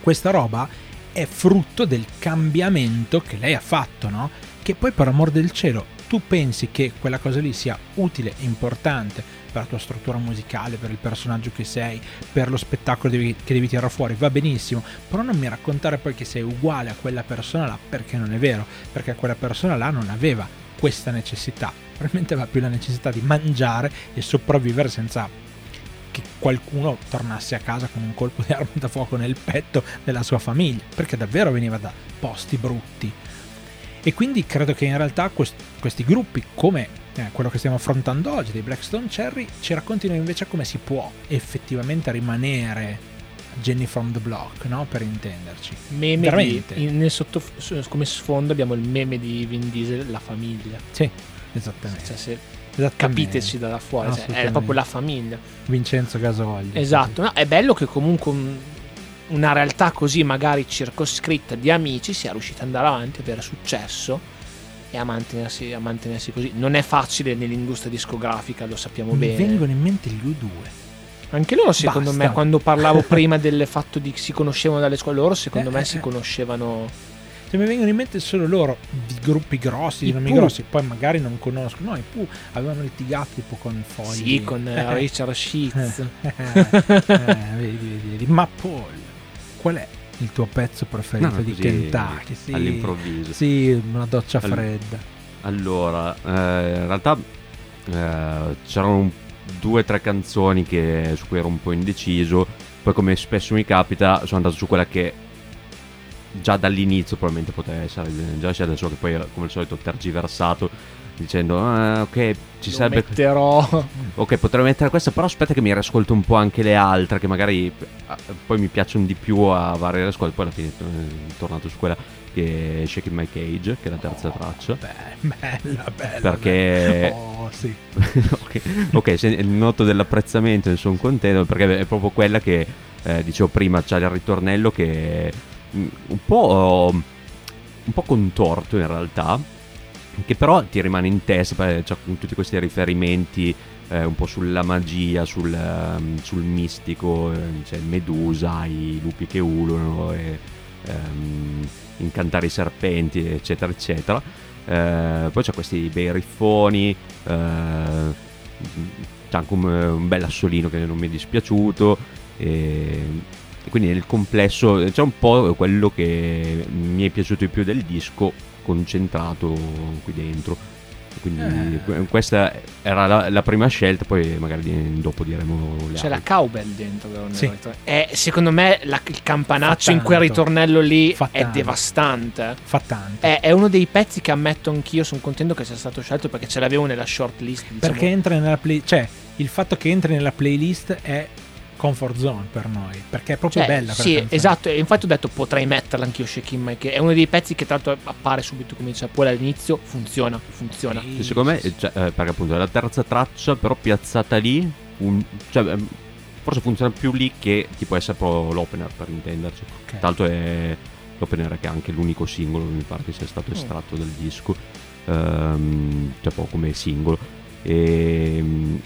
questa roba è frutto del cambiamento che lei ha fatto, no? Che poi per amor del cielo tu pensi che quella cosa lì sia utile e importante per la tua struttura musicale, per il personaggio che sei, per lo spettacolo che devi tirare fuori, va benissimo, però non mi raccontare poi che sei uguale a quella persona là perché non è vero, perché quella persona là non aveva questa necessità, probabilmente aveva più la necessità di mangiare e sopravvivere senza che qualcuno tornasse a casa con un colpo di arma da fuoco nel petto della sua famiglia, perché davvero veniva da posti brutti. E quindi credo che in realtà quest- questi gruppi, come eh, quello che stiamo affrontando oggi, dei Blackstone Cherry, ci raccontino invece come si può effettivamente rimanere Jenny from the Block, no? Per intenderci. Meme di, Veramente. in- nel sotto, come sfondo abbiamo il meme di Vin Diesel, la famiglia. Sì, esattamente. Cioè, se capiteci da là fuori, cioè, è proprio la famiglia. Vincenzo Gasolli. Esatto, no, è bello che comunque un- una realtà così magari circoscritta di amici sia riuscita ad andare avanti, avere successo e a mantenersi, a mantenersi così. Non è facile nell'industria discografica, lo sappiamo Mi bene. vengono in mente gli U2. Anche loro, secondo Basta. me, quando parlavo prima del fatto di si conoscevano dalle scuole, loro secondo Eh, me eh, si eh. conoscevano. Cioè, mi vengono in mente solo loro di gruppi grossi, di I nomi Pooh. grossi, poi magari non conosco. No, i Pooh avevano litigato tipo con Fogli. Sì, con eh, Richard Sheets. Eh, eh, vedi, vedi, vedi. Ma Paul, qual è il tuo pezzo preferito No, di così, Kentucky? Sì, all'improvviso. Sì, una doccia All- fredda. Allora, eh, in realtà eh, c'erano un- due o tre canzoni che- su cui ero un po' indeciso. Poi, come spesso mi capita, sono andato su quella che già dall'inizio probabilmente poteva essere già c'è adesso che poi come al solito ho tergiversato dicendo ah, ok ci Lo sarebbe metterò. ok potrei mettere questa però aspetta che mi riascolto un po' anche le altre che magari ah, poi mi piacciono di più a varie ascolti poi alla fine sono tornato su quella che è Shaking My Cage che è la terza traccia Beh, bella, bella. Perché- bella. Oh, sì. ok, ok, se il noto dell'apprezzamento ne sono contento perché è proprio quella che eh, dicevo prima, c'è il ritornello che è mm, un po', un po' contorto in realtà, che però ti rimane in testa, perché c'ha con tutti questi riferimenti eh, un po' sulla magia, sul, ehm, sul mistico, eh, c'è il Medusa, i lupi che ululano, e, ehm, incantare i serpenti, eccetera, eccetera. Eh, poi c'è questi bei riffoni, eh, c'è anche un, un bel assolino che non mi è dispiaciuto. E, quindi nel complesso c'è un po' quello che mi è piaciuto di più del disco concentrato qui dentro. Quindi Eh. que- questa era la, la prima scelta, poi magari dopo diremo le C'è la altre. cowbell dentro. Sì. ritorno. È, secondo me la- il campanaccio in quel ritornello lì Fa è tanto. devastante. Fa tanto. È, è uno dei pezzi che ammetto anch'io, sono contento che sia stato scelto perché ce l'avevo nella short list. Diciamo. Perché entra nella play... Cioè, il fatto che entri nella playlist è comfort zone per noi. Perché è proprio Cioè, bella Sì, canzone. esatto. E infatti ho detto potrei metterla anch'io Shaking My che è uno dei pezzi che tra l'altro appare subito come dice poi all'inizio. Funziona, funziona. Sì, Che secondo me, sì, sì. cioè, eh, perché appunto è la terza traccia, però piazzata lì, un- cioè, ehm, forse funziona più lì che tipo essere proprio l'opener per intenderci. Ok. Tra l'altro è l'opener che è anche l'unico singolo, mi pare che sia stato Mm. estratto dal disco, ehm, cioè proprio come singolo. E mm,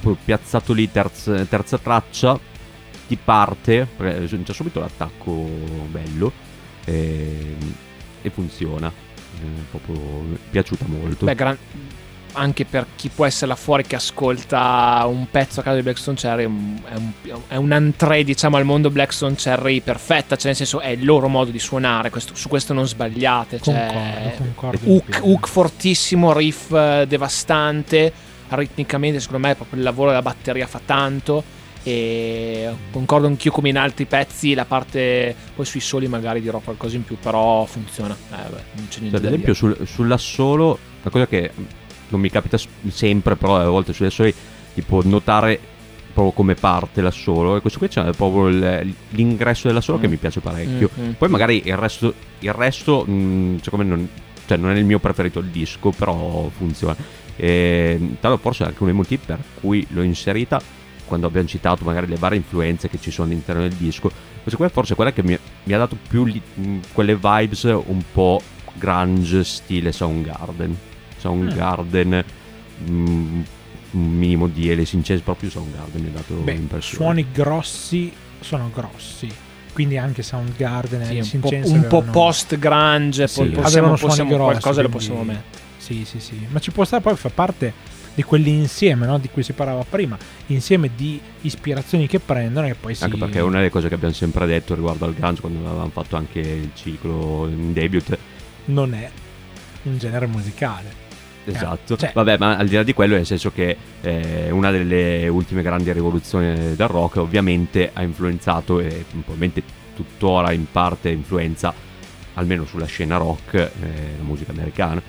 proprio piazzato lì terza, terza traccia, ti parte, perché c'è subito l'attacco bello e, e funziona. È proprio piaciuta molto. Beh, gran- anche per chi può essere là fuori che ascolta un pezzo a caso di Blackstone Cherry, è un, è un, entrée, diciamo, al mondo Blackstone Cherry perfetta, cioè nel senso è il loro modo di suonare, questo, su questo non sbagliate. Cioè, Concordo, concordo hook, hook fortissimo, riff eh, devastante, ritmicamente secondo me proprio il lavoro della batteria fa tanto e concordo anch'io come in altri pezzi la parte poi sui soli magari dirò qualcosa in più però funziona eh, beh, non c'è niente Cioè, ad esempio sul, sull'assolo, una cosa che non mi capita sempre, però a volte sugli assoli, tipo notare proprio come parte l'assolo, e questo qui c'è proprio il- l'ingresso dell'assolo che Mm. mi piace parecchio. Mm, mm. Poi magari il resto, il resto mh, secondo me non, cioè, non è il mio preferito il disco, però funziona. E, tanto forse è anche uno dei motivi per cui l'ho inserita quando abbiamo citato magari le varie influenze che ci sono all'interno del disco. Questa qua forse è quella che mi, mi ha dato più li- quelle vibes un po' grunge stile Soundgarden. Soundgarden, mh, un minimo di Alice in Chains, proprio Soundgarden mi ha dato Beh, l'impressione. suoni grossi sono grossi. Quindi anche Soundgarden e Sì, Alice un po', un po' avevano- post grunge Sì. poi possiamo, Avevano suoni possiamo grossi, qualcosa lo quindi- possiamo mettere Sì, sì, sì. Ma ci può stare poi fa parte di quell'insieme no? di cui si parlava prima, insieme di ispirazioni che prendono e poi si... Anche perché una delle cose che abbiamo sempre detto riguardo al grunge quando avevamo fatto anche il ciclo in debut. non è un genere musicale. Esatto. cioè- Vabbè, ma al di là di quello, nel senso che eh, una delle ultime grandi rivoluzioni del rock ovviamente ha influenzato e probabilmente tuttora in parte influenza, almeno sulla scena rock, eh, la musica americana.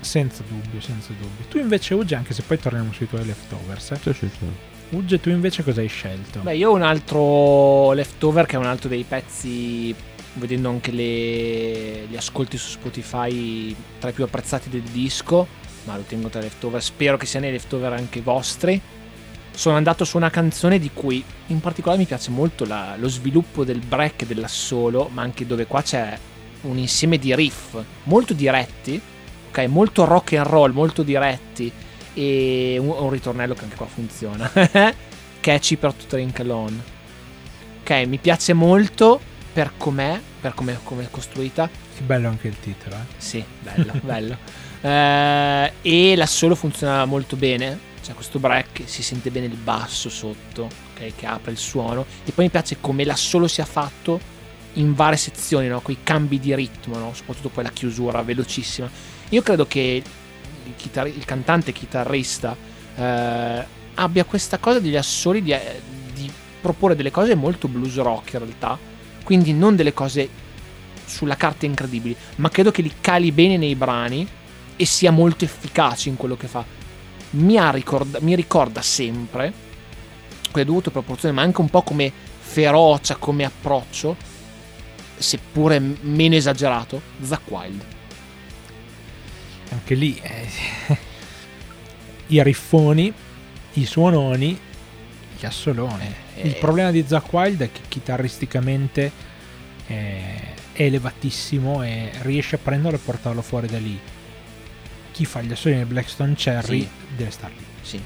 Senza dubbio, senza dubbio. Tu invece, Uge, anche se poi torniamo sui tuoi leftovers, eh? Sì, sì, sì. Uge, tu invece cosa hai scelto? Beh, io ho un altro leftover che è un altro dei pezzi, vedendo anche le- gli ascolti su Spotify, tra i più apprezzati del disco, ma lo tengo tra i leftover, spero che siano i leftover anche vostri. Sono andato su una canzone di cui in particolare mi piace molto la- lo sviluppo del break e dell'assolo, ma anche dove qua c'è un insieme di riff molto diretti, ok, molto rock and roll, molto diretti e un, un ritornello che anche qua funziona. Catchy per to Drink Alone. Ok, mi piace molto per com'è, per come è costruita. Che bello anche il titolo, eh? Sì, bello, bello. Eh, e l'assolo funziona molto bene. C'è questo break, si sente bene il basso sotto, ok, che apre il suono. E poi mi piace come l'assolo sia fatto in varie sezioni, no? Con i cambi di ritmo, no? Soprattutto poi la chiusura velocissima. Io credo che il, chitarri- il cantante chitarrista eh, abbia questa cosa degli assoli di, eh, di proporre delle cose molto blues rock in realtà. Quindi non delle cose sulla carta incredibili, ma credo che li cali bene nei brani e sia molto efficace in quello che fa. Mi, ricorda- mi ricorda sempre, con le dovute proporzioni, ma anche un po' come ferocia, come approccio, seppure meno esagerato, Zack Wild. Anche lì eh, i riffoni, i suononi, gli assoloni. Eh, Il problema di Zack Wild è che chitarristicamente eh, è elevatissimo e riesce a prenderlo e portarlo fuori da lì. Chi fa gli assoli nel Blackstone Cherry Sì. deve star lì. Sì.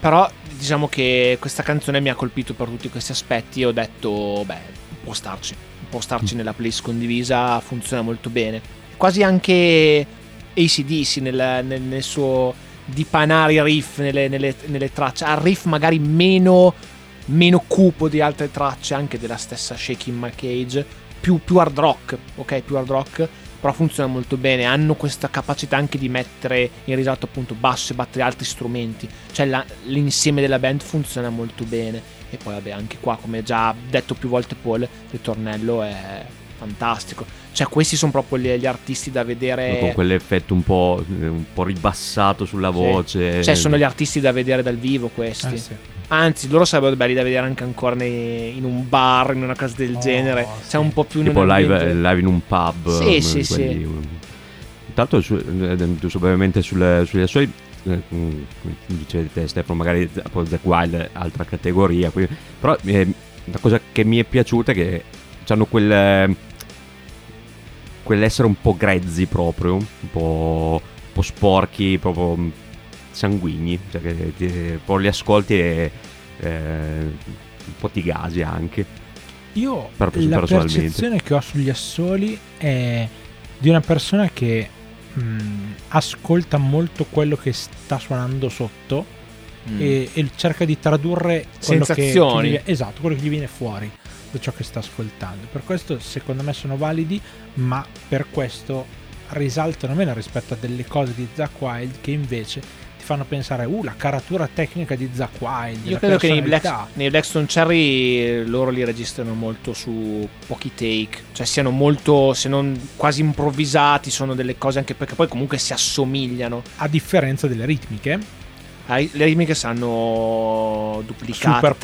Però diciamo che questa canzone mi ha colpito per tutti questi aspetti e ho detto, beh, può starci, può starci nella playlist condivisa, funziona molto bene. Quasi anche ACDC nel, nel, nel suo dipanare riff nelle, nelle- nelle tracce, ha riff magari meno, meno cupo di altre tracce, anche della stessa Shaking My Cage, più, più hard rock, ok, più hard rock, però funziona molto bene, hanno questa capacità anche di mettere in risalto appunto basso e battere altri strumenti, cioè la- l'insieme della band funziona molto bene. E poi vabbè anche qua come già detto più volte Paul, il ritornello è fantastico, cioè questi sono proprio gli, gli artisti da vedere, Con quell'effetto un po', un po' ribassato sulla voce. cioè sono gli artisti da vedere dal vivo questi, Eh sì. anzi loro sarebbero belli da vedere anche ancora nei- in un bar, in una cosa del Oh, genere, sì. cioè un po' più tipo live, live in un pub. Sì, um, sì, sì. quelli, um. Intanto, su, eh, giusto brevemente sulle, eh, mm, dicevi te Stefano, magari poi Zack Wild è altra categoria, però eh, la cosa che mi è piaciuta è che hanno quel, eh, quell'essere un po' grezzi proprio, un po', un po' sporchi, proprio mm, sanguigni, cioè che ti- poi li ascolti e eh, un po' ti gasi anche. Io Per- la percezione che ho sugli assoli è di una persona che mh, ascolta molto quello che sta suonando sotto Mm. e, e cerca di tradurre quello che, che Sensazioni. gli, esatto, quello che gli viene fuori da ciò che sta ascoltando. Per questo secondo me sono validi, ma per questo risaltano meno rispetto a delle cose di Zack Wild che invece ti fanno pensare, uh, la caratura tecnica di Zack Wild. Io credo che nei, personalità". Black, nei Blackstone Cherry eh, loro li registrano molto su pochi take, cioè siano molto, se non quasi improvvisati, sono delle cose anche perché poi comunque si assomigliano. A differenza delle ritmiche, Le ritmiche sanno duplicate, Super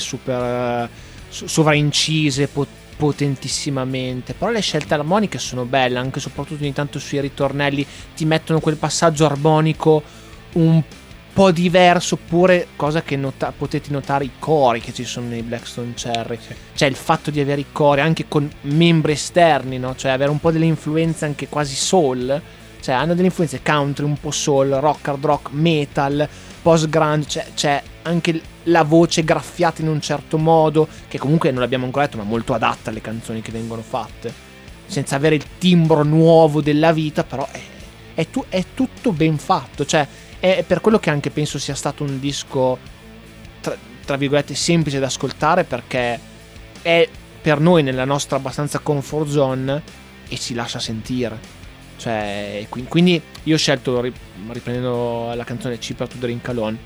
super eh, so- sovraincise, po- potentissimamente. Però le scelte armoniche sono belle, anche soprattutto ogni tanto sui ritornelli ti mettono quel passaggio armonico un po' diverso, oppure cosa che nota- potete notare i cori che ci sono nei Blackstone Cherry. Cioè il fatto di avere i cori anche con membri esterni, no? Cioè avere un po' delle influenze anche quasi soul. Cioè hanno delle influenze country, un po' soul, rock, hard rock, metal, post grunge, cioè, c'è anche la voce graffiata in un certo modo, che comunque non l'abbiamo ancora detto, ma molto adatta alle canzoni che vengono fatte. Senza avere il timbro nuovo della vita, però è, è tu- è tutto ben fatto. Cioè, è per quello che anche penso sia stato un disco, tra, tra virgolette, semplice da ascoltare, perché è per noi nella nostra abbastanza comfort zone e si lascia sentire. Cioè, qui- quindi io ho scelto, ri- riprendendo la canzone Cheaper to Drink Alone,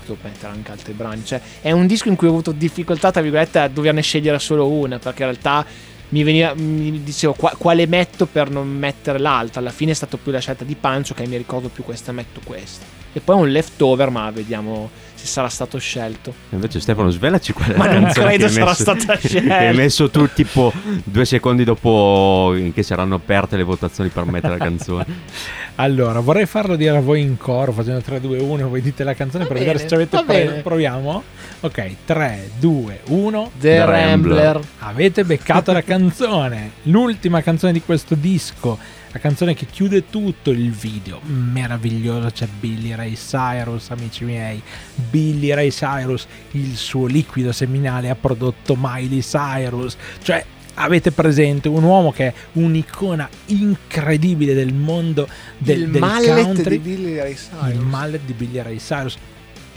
potevo mettere anche altri brani. Cioè, è un disco in cui ho avuto difficoltà, tra virgolette, a doverne scegliere solo una, perché in realtà mi, veniva, mi dicevo qua- quale metto per non mettere l'altra. Alla fine è stata più la scelta di Pancio, che mi ricordo più questa, metto questa. E poi un leftover, ma vediamo se sarà stato scelto. Invece Stefano svelaci qual è Ma la non canzone credo sarà messo- stata scelta. hai messo tu tipo due secondi dopo che saranno aperte le votazioni per mettere la canzone. Allora, vorrei farlo dire a voi in coro, facendo 3, 2, 1, voi dite la canzone Va per bene, vedere se ci avete va pre- bene. Proviamo? Ok, 3, 2, 1. The, The Rambler. Rambler. Avete beccato la canzone, l'ultima canzone di questo disco, la canzone che chiude tutto il video, meraviglioso, c'è Billy Ray Cyrus, amici miei, Billy Ray Cyrus, il suo liquido seminale ha prodotto Miley Cyrus, cioè avete presente un uomo che è un'icona incredibile del mondo del, il del mallet country, di Billy Ray Cyrus. il mallet di Billy Ray Cyrus.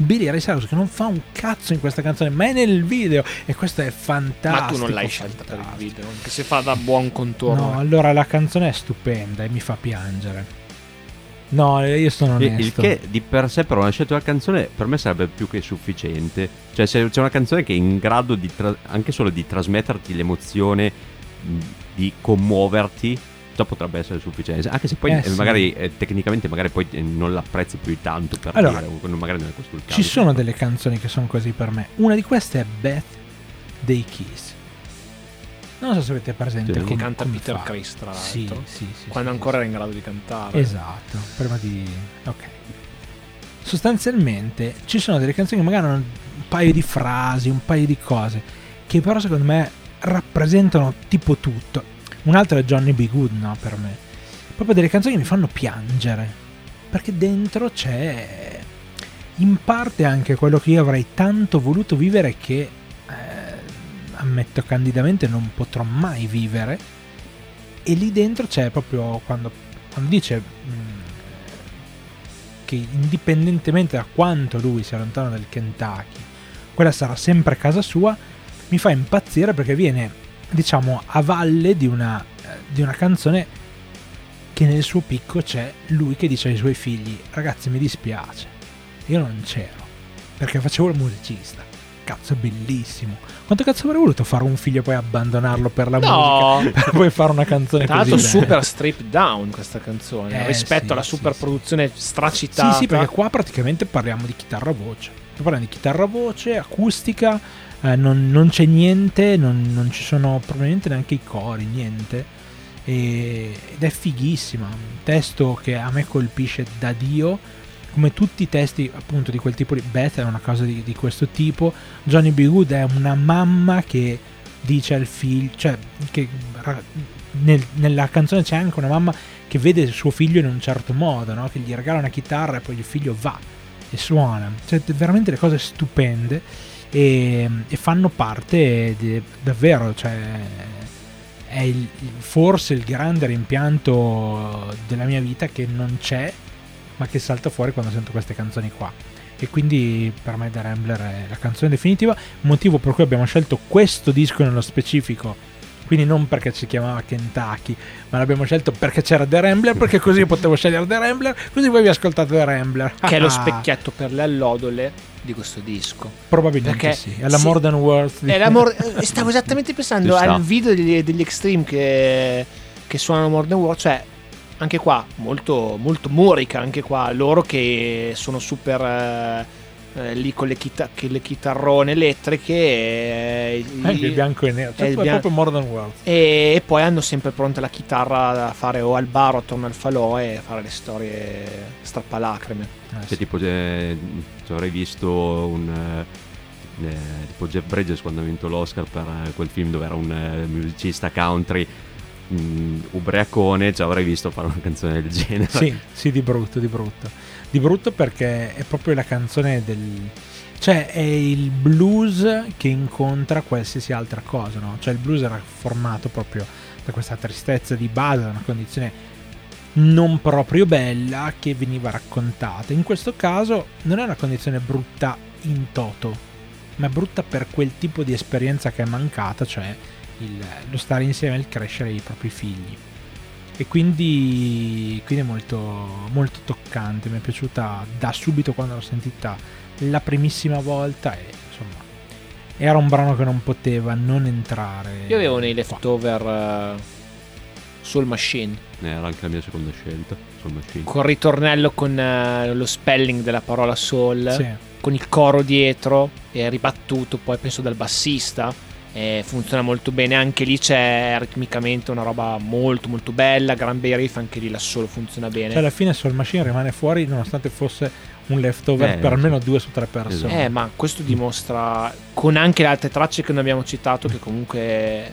Billy Ray Cyrus che non fa un cazzo in questa canzone, ma è nel video e questo è fantastico. Ma tu non l'hai scelta per il video, anche se fa da buon contorno. No, allora la canzone è stupenda e mi fa piangere. No, io sono Il- onesto. Il che di per sé però una scelta della canzone per me sarebbe più che sufficiente. Cioè se c'è una canzone che è in grado di tra- anche solo di trasmetterti l'emozione, di commuoverti, già potrebbe essere sufficiente. Anche se poi Eh, eh, sì. magari eh, tecnicamente magari poi eh, non l'apprezzi più di tanto per Allora, dire, magari non è questo il caso. Ci sono delle canzoni che sono così per me. Una di queste è Beth dei Kiss. Non so se avete presente Sì. come, che canta come Peter fa. Chris, tra l'altro. Sì, sì, sì. quando sì, ancora sì. era in grado di cantare. Esatto, prima di... Ok. Sostanzialmente ci sono delle canzoni che magari hanno un paio di frasi, un paio di cose, che però secondo me rappresentano tipo tutto. Un altro è Johnny B. Good, no, per me. Proprio delle canzoni che mi fanno piangere. Perché dentro c'è in parte anche quello che io avrei tanto voluto vivere che eh, ammetto candidamente non potrò mai vivere. E lì dentro c'è proprio quando, quando dice mh, che indipendentemente da quanto lui sia lontano dal Kentucky, quella sarà sempre casa sua, mi fa impazzire perché viene, diciamo, a valle di una, eh, di una canzone che nel suo picco c'è lui che dice ai suoi figli, ragazzi mi dispiace, io non c'ero, perché facevo il musicista. Cazzo, è bellissimo. Quanto cazzo avrei voluto fare un figlio e poi abbandonarlo per la No. musica? Per poi fare una canzone Tra così l'altro bella. super stripped down questa canzone Eh, rispetto sì, alla sì, super sì. produzione stracitata. Sì, sì, perché qua praticamente parliamo di chitarra voce. Parliamo di chitarra voce, acustica, eh, non, non c'è niente, non, non ci sono probabilmente neanche i cori, niente. E- ed è fighissima. Un testo che a me colpisce da Dio. Come tutti i testi appunto di quel tipo di Beth è una cosa di, di questo tipo. Johnny B. Good è una mamma che dice al figlio, cioè che nel- nella canzone c'è anche una mamma che vede suo figlio in un certo modo, no? che gli regala una chitarra e poi il figlio va e suona. Cioè, veramente le cose stupende e, e fanno parte di- davvero, cioè, è il- forse il grande rimpianto della mia vita che non c'è, ma che salta fuori quando sento queste canzoni qua. E quindi per me The Rambler è la canzone definitiva, motivo per cui abbiamo scelto questo disco nello specifico. Quindi non perché si chiamava Kentucky, ma l'abbiamo scelto perché c'era The Rambler, perché così potevo scegliere The Rambler, così voi vi ascoltate The Rambler. che è lo Ah, specchietto per le allodole di questo disco. Probabilmente perché sì, è la sì. More Than Worth. di- È l'amor- eh, stavo esattamente pensando al video degli, degli Extreme che, che suonano More Than World, cioè anche qua molto, molto morica, anche qua loro che sono super eh, eh, lì con le, chita- che le chitarrone elettriche e, Anche il bianco e nero, è cioè è bian- proprio More Than Worth. e, e poi hanno sempre pronta la chitarra da fare o al bar o attorno al falò e fare le storie strappalacrime. Eh, Cioè, sì. tipo, eh, cioè, avrei visto un. eh, eh, tipo Jeff Bridges quando ha vinto l'Oscar per eh, quel film dove era un eh, musicista country mh, ubriacone, ci avrei visto fare una canzone del genere. Sì, sì, di brutto, di brutto. Di brutto perché è proprio la canzone del... Cioè è il blues che incontra qualsiasi altra cosa, no? Cioè il blues era formato proprio da questa tristezza di base, da una condizione non proprio bella che veniva raccontata. In questo caso non è una condizione brutta in toto, ma è brutta per quel tipo di esperienza che è mancata, cioè il- lo stare insieme e il crescere i propri figli e quindi, quindi è molto, molto toccante. Mi è piaciuta da subito quando l'ho sentita la primissima volta e insomma era un brano che non poteva non entrare. Io avevo nei leftover eh, Soul Machine, Eh, Era anche la mia seconda scelta. Soul Machine. con il ritornello con eh, lo spelling della parola soul. Sì. con il coro dietro e ribattuto poi penso dal bassista e funziona molto bene anche lì c'è ritmicamente una roba molto molto bella gran bei riff anche lì la solo funziona bene. Cioè alla fine Soul Machine rimane fuori nonostante fosse un leftover Eh, per almeno due su tre persone. eh ma questo dimostra con anche le altre tracce che noi abbiamo citato che comunque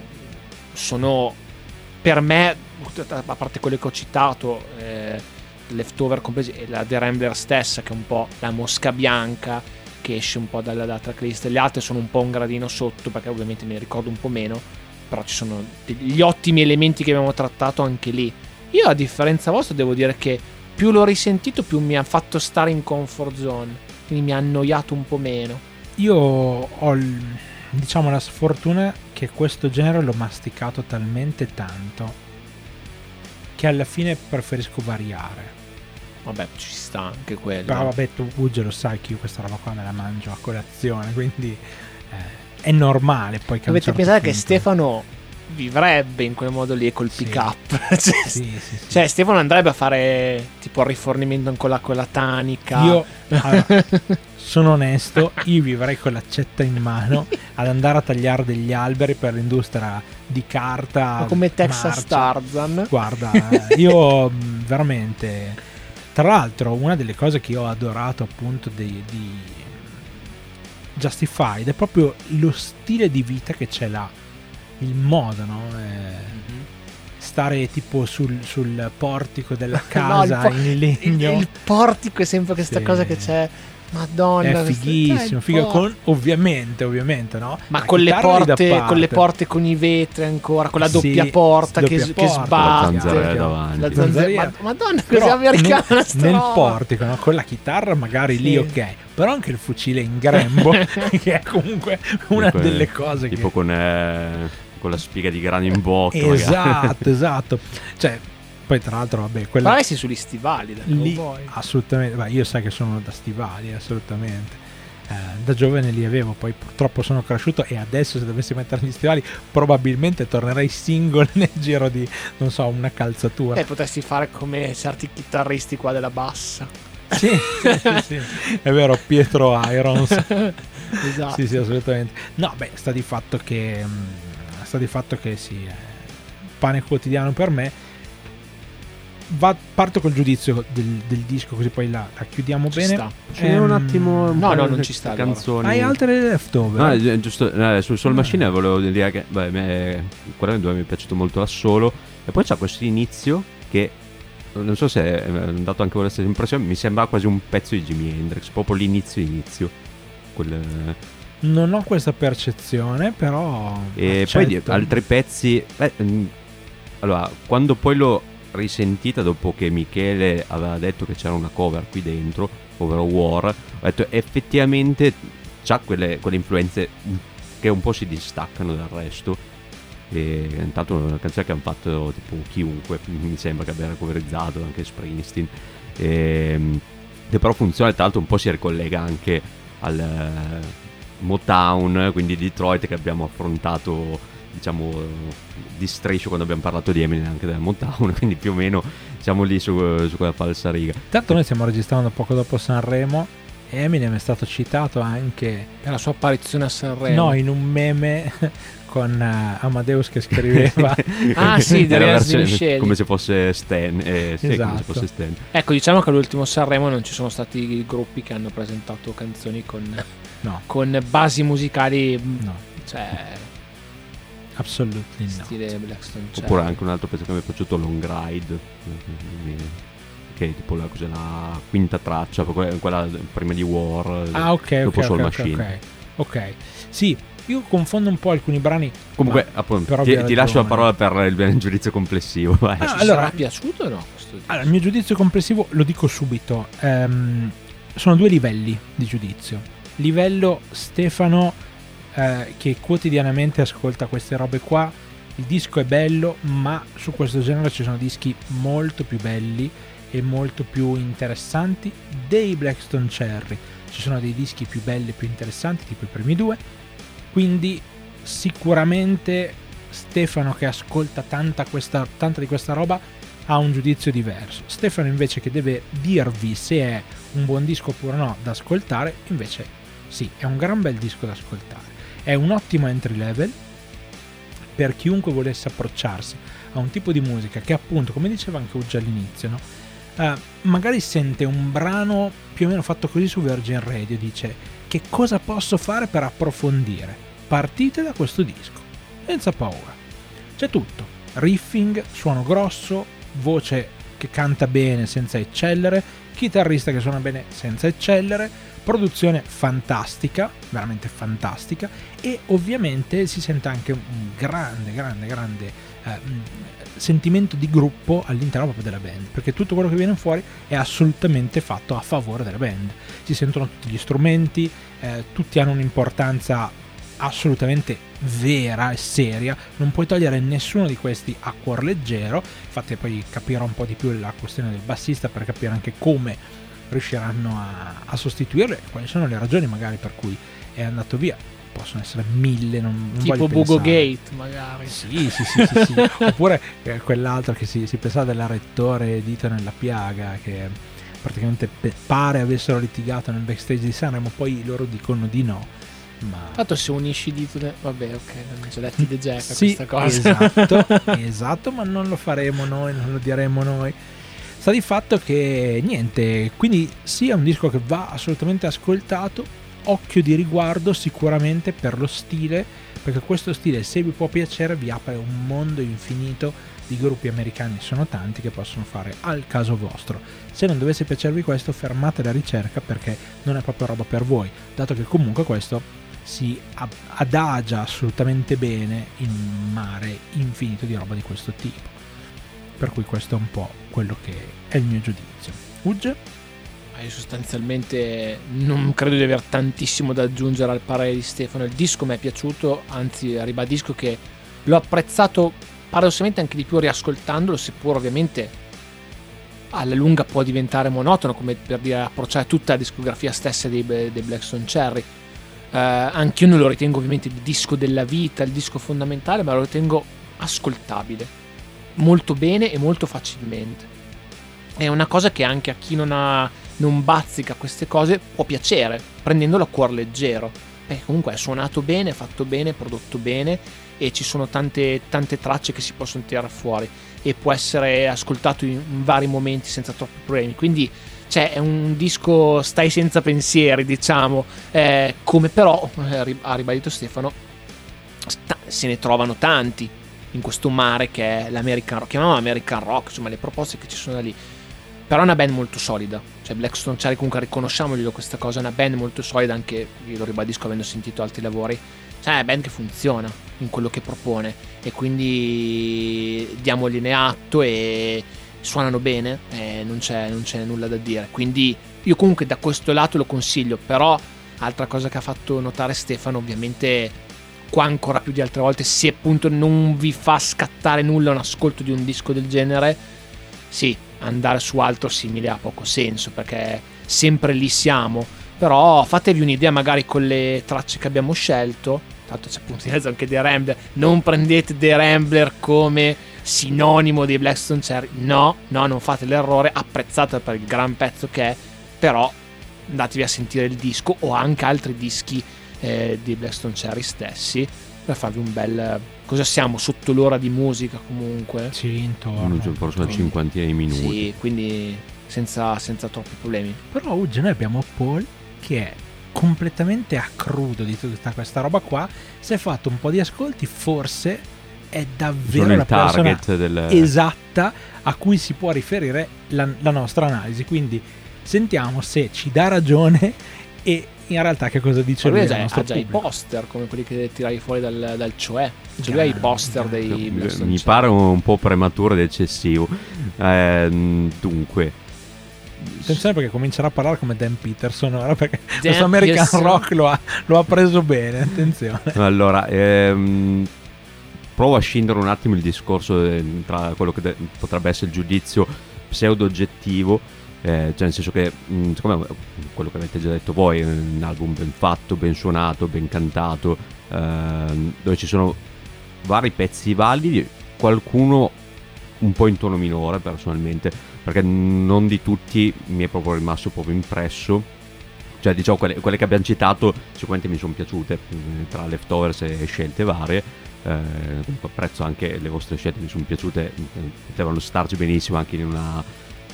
sono per me a parte quelle che ho citato eh, leftover compresi e la The Rambler stessa che è un po' la mosca bianca che esce un po' dalla, dalla tracklist le altre sono un po' un gradino sotto perché ovviamente ne ricordo un po' meno però ci sono degli ottimi elementi che abbiamo trattato anche lì. Io a differenza vostra devo dire che più l'ho risentito più mi ha fatto stare in comfort zone quindi mi ha annoiato un po' meno. Io ho diciamo la sfortuna che questo genere l'ho masticato talmente tanto che alla fine preferisco variare. Vabbè ci sta anche quello Però vabbè, tu Ugge lo sai che io questa roba qua me la mangio a colazione, quindi eh, è normale poi che dovete certo pensare che Stefano vivrebbe in quel modo lì col Sì. pick up cioè, Sì, sì, sì. cioè, Stefano andrebbe a fare tipo il rifornimento con la, con la tanica Io allora, sono onesto, io vivrei con l'accetta in mano ad andare a tagliare degli alberi per l'industria di carta. Ma come Texas marcia. Tarzan Guarda, io mh, veramente. Tra l'altro, una delle cose che io ho adorato appunto di, di Justified è proprio lo stile di vita che c'è là. Il modo, no? Eh, Mhm. stare tipo sul, sul portico della No, il casa po- in il, legno. il portico è sempre questa Sì. cosa che c'è Madonna è fighissimo, eh, figo, con, ovviamente, ovviamente, no? Ma con le, lì porte, con le porte con i vetri ancora, con la Sì, doppia porta doppia che, che porta, sbatte. la Che- davanti. La zanzariera. Ma- Madonna, Però così americana nel, sta nel portico, no? con la chitarra magari lì Sì. ok, però anche il fucile in grembo, che è comunque una Tipo, delle cose Tipo che... con, eh, con la spiga di grano in bocca. magari. Esatto, esatto. Cioè, poi tra l'altro, vabbè, quella... Però sei sugli stivali da lì cowboy. assolutamente beh, io sai che sono da stivali assolutamente Eh, da giovane li avevo poi purtroppo sono cresciuto e adesso se dovessi mettere gli stivali probabilmente tornerei single nel giro di non so una calzatura Eh, potresti fare come certi chitarristi qua della bassa. sì, sì, sì, sì. è vero Pietro Irons Esatto. sì sì assolutamente no beh sta di fatto che mm, sta di fatto che sì è pane quotidiano per me Va- parto col giudizio del, del disco così poi la, la chiudiamo Ci bene sta. Ce n'è un Ehm, attimo. un no, no, di non ci sta, allora. Canzoni. Hai altre leftover? No, eh, giusto, eh, su Soul Ah. Machine volevo dire che beh, me, due mi è piaciuto molto l'assolo e poi c'è questo inizio che non so se è dato anche voi la stessa impressione, mi sembra quasi un pezzo di Jimi Hendrix, proprio l'inizio inizio. Quel, Non ho questa percezione, però. E accetto. poi altri pezzi. beh, mm, allora, quando poi l'ho risentita dopo che Michele aveva detto che c'era una cover qui dentro, ovvero War, ho detto effettivamente c'ha quelle, quelle influenze che un po' si distaccano dal resto. E intanto è una canzone che hanno fatto tipo chiunque, mi sembra che abbia coverizzato anche Springsteen. E, che però funziona, tra l'altro un po' si ricollega anche al eh, Motown, quindi Detroit che abbiamo affrontato diciamo di striscio quando abbiamo parlato di Eminem anche del Motown, quindi più o meno siamo lì su, su quella falsa riga. Tanto noi stiamo registrando poco dopo Sanremo. e Eminem è stato citato anche Per la sua apparizione a Sanremo. no, in un meme con eh, Amadeus che scriveva. Ah, sì, versione- come se fosse Stan, eh, sì, come Esatto. se fosse Stan. Ecco, diciamo che all'ultimo Sanremo non ci sono stati gruppi che hanno presentato canzoni con, No, con basi musicali, no, cioè, assolutely no. stile Blackstone. Cioè, Oppure anche un altro pezzo che mi è piaciuto, Long Ride, che è tipo la, cos'è, la quinta traccia, que- quella prima di War, Ah, ok, dopo ok, Soul ok, Machine. ok, ok. Sì, io confondo un po' alcuni brani. Comunque, appunto, però ti, ti lascio la parola per il giudizio complessivo. Ah, ci allora- sarà piaciuto o no? Allora, il mio giudizio complessivo lo dico subito. Ehm, sono due livelli di giudizio. Livello Stefano eh, che quotidianamente ascolta queste robe qua. Il disco è bello, ma su questo genere ci sono dischi molto più belli e molto più interessanti dei Blackstone Cherry. Ci sono dei dischi più belli e più interessanti, tipo i primi due. Quindi sicuramente Stefano che ascolta tanta, questa, tanta di questa roba ha un giudizio diverso. Stefano invece che deve dirvi se è un buon disco oppure no da ascoltare, invece sì, è un gran bel disco da ascoltare. È un ottimo entry level per chiunque volesse approcciarsi a un tipo di musica che appunto, come diceva anche Uggia all'inizio, no? Eh, magari sente un brano più o meno fatto così su Virgin Radio, dice che cosa posso fare per approfondire? Partite da questo disco, senza paura. C'è tutto, riffing, suono grosso, voce che canta bene senza eccellere, chitarrista che suona bene senza eccellere, produzione fantastica, veramente fantastica e ovviamente si sente anche un grande, grande, grande eh, sentimento di gruppo all'interno proprio della band, perché tutto quello che viene fuori è assolutamente fatto a favore della band. Si sentono tutti gli strumenti, eh, tutti hanno un'importanza assolutamente vera e seria, non puoi togliere nessuno di questi a cuor leggero, infatti poi capirò un po' di più la questione del bassista per capire anche come riusciranno a, a sostituirlo e quali sono le ragioni magari per cui è andato via. Possono essere mille, non, non tipo Bugo. Gate, magari. Sì, sì, sì, sì, sì. Oppure eh, quell'altro che si, si pensava della rettore Dito nella piaga, che praticamente pare avessero litigato nel backstage di Sanremo, poi loro dicono di no. Ma Tanto se unisci di tutte... Vabbè, ok, non c'è letti di Jack sì, questa cosa. esatto, esatto, ma non lo faremo noi, non lo diremo noi. Sta di fatto che niente, quindi sì, è un disco che va assolutamente ascoltato. Occhio di riguardo sicuramente per lo stile, perché questo stile, se vi può piacere, vi apre un mondo infinito di gruppi americani, sono tanti che possono fare al caso vostro. Se non dovesse piacervi questo, fermate la ricerca perché non è proprio roba per voi, dato che comunque questo si adagia assolutamente bene in un mare infinito di roba di questo tipo. Per cui questo è un po' quello che è il mio giudizio. Ugge? Ma Io sostanzialmente non credo di aver tantissimo da aggiungere al parere di Stefano. Il disco mi è piaciuto, anzi ribadisco che l'ho apprezzato paradossalmente anche di più riascoltandolo, seppur ovviamente alla lunga può diventare monotono, come per dire approcciare tutta la discografia stessa dei, dei Blackstone Cherry. Eh, anche io non lo ritengo ovviamente il disco della vita, il disco fondamentale, ma lo ritengo ascoltabile, molto bene e molto facilmente. È una cosa che anche a chi non, ha, non bazzica queste cose può piacere, prendendolo a cuor leggero. Perché comunque è suonato bene, fatto bene, prodotto bene e ci sono tante, tante tracce che si possono tirare fuori e può essere ascoltato in, in vari momenti senza troppi problemi. Quindi cioè, è un disco stai senza pensieri, diciamo, eh, come però eh, ha ribadito Stefano, sta- se ne trovano tanti in questo mare che è l'American Rock, chiamiamolo American Rock, insomma le proposte che ci sono da lì. però è una band molto solida. Cioè, Blackstone Cherry, comunque, riconosciamoglielo questa cosa. È una band molto solida, anche io lo ribadisco avendo sentito altri lavori. Cioè, è una band che funziona in quello che propone. E quindi diamogliene atto e suonano bene. E non c'è, non c'è nulla da dire. Quindi, io comunque da questo lato lo consiglio. Però, altra cosa che ha fatto notare Stefano, ovviamente. Qua ancora più di altre volte, se appunto non vi fa scattare nulla un ascolto di un disco del genere, sì, andare su altro simile ha poco senso perché sempre lì siamo. Però fatevi un'idea magari con le tracce che abbiamo scelto. Tanto c'è appunto in mezzo anche dei Rambler. Non prendete dei Rambler come sinonimo dei Blackstone Cherry. No, no, non fate l'errore. Apprezzate per il gran pezzo che è. Però andatevi a sentire il disco o anche altri dischi eh, di Blackstone Cherry stessi per farvi un bel cosa siamo sotto l'ora di musica comunque. Sì intorno. Forse una cinquantina di minuti. Sì quindi senza, senza troppi problemi. Però oggi noi abbiamo Paul che è completamente a crudo di tutta questa roba qua. Si è fatto un po' di ascolti forse è davvero la persona del... esatta a cui si può riferire la, la nostra analisi. Quindi sentiamo se ci dà ragione e in realtà che cosa dice lui? lui ha già, ha già i poster come quelli che tiravi fuori dal, dal cioè. Cioè lui ha i poster dei Mi, mi pare un po' prematuro ed eccessivo. Eh, dunque. Attenzione perché comincerà a parlare come Dan Peterson ora perché Dan questo American Peterson. Rock lo ha, lo ha, preso bene, attenzione. Allora, ehm, provo a scindere un attimo il discorso eh, tra quello che de- potrebbe essere il giudizio pseudo-oggettivo eh, cioè nel senso che mh, secondo me quello che avete già detto voi è un album ben fatto, ben suonato, ben cantato ehm, dove ci sono vari pezzi validi qualcuno un po' in tono minore personalmente perché non di tutti mi è proprio rimasto proprio impresso. Cioè diciamo quelle, quelle che abbiamo citato sicuramente mi sono piaciute tra leftovers e scelte varie. Eh, apprezzo anche le vostre scelte mi sono piaciute potevano starci benissimo anche in una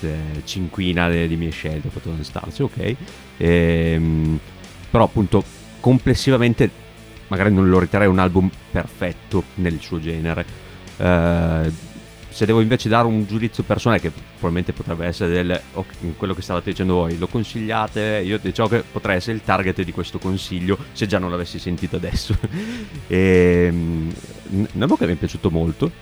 eh, cinquina di mie scelte potevano starci, ok. Ehm, però appunto complessivamente magari non lo riterrei un album perfetto nel suo genere. Eh, se devo invece dare un giudizio personale che probabilmente potrebbe essere del, okay, quello che stavate dicendo voi, lo consigliate, io diciamo che potrei essere il target di questo consiglio se già non l'avessi sentito adesso. e, un album che mi è piaciuto molto,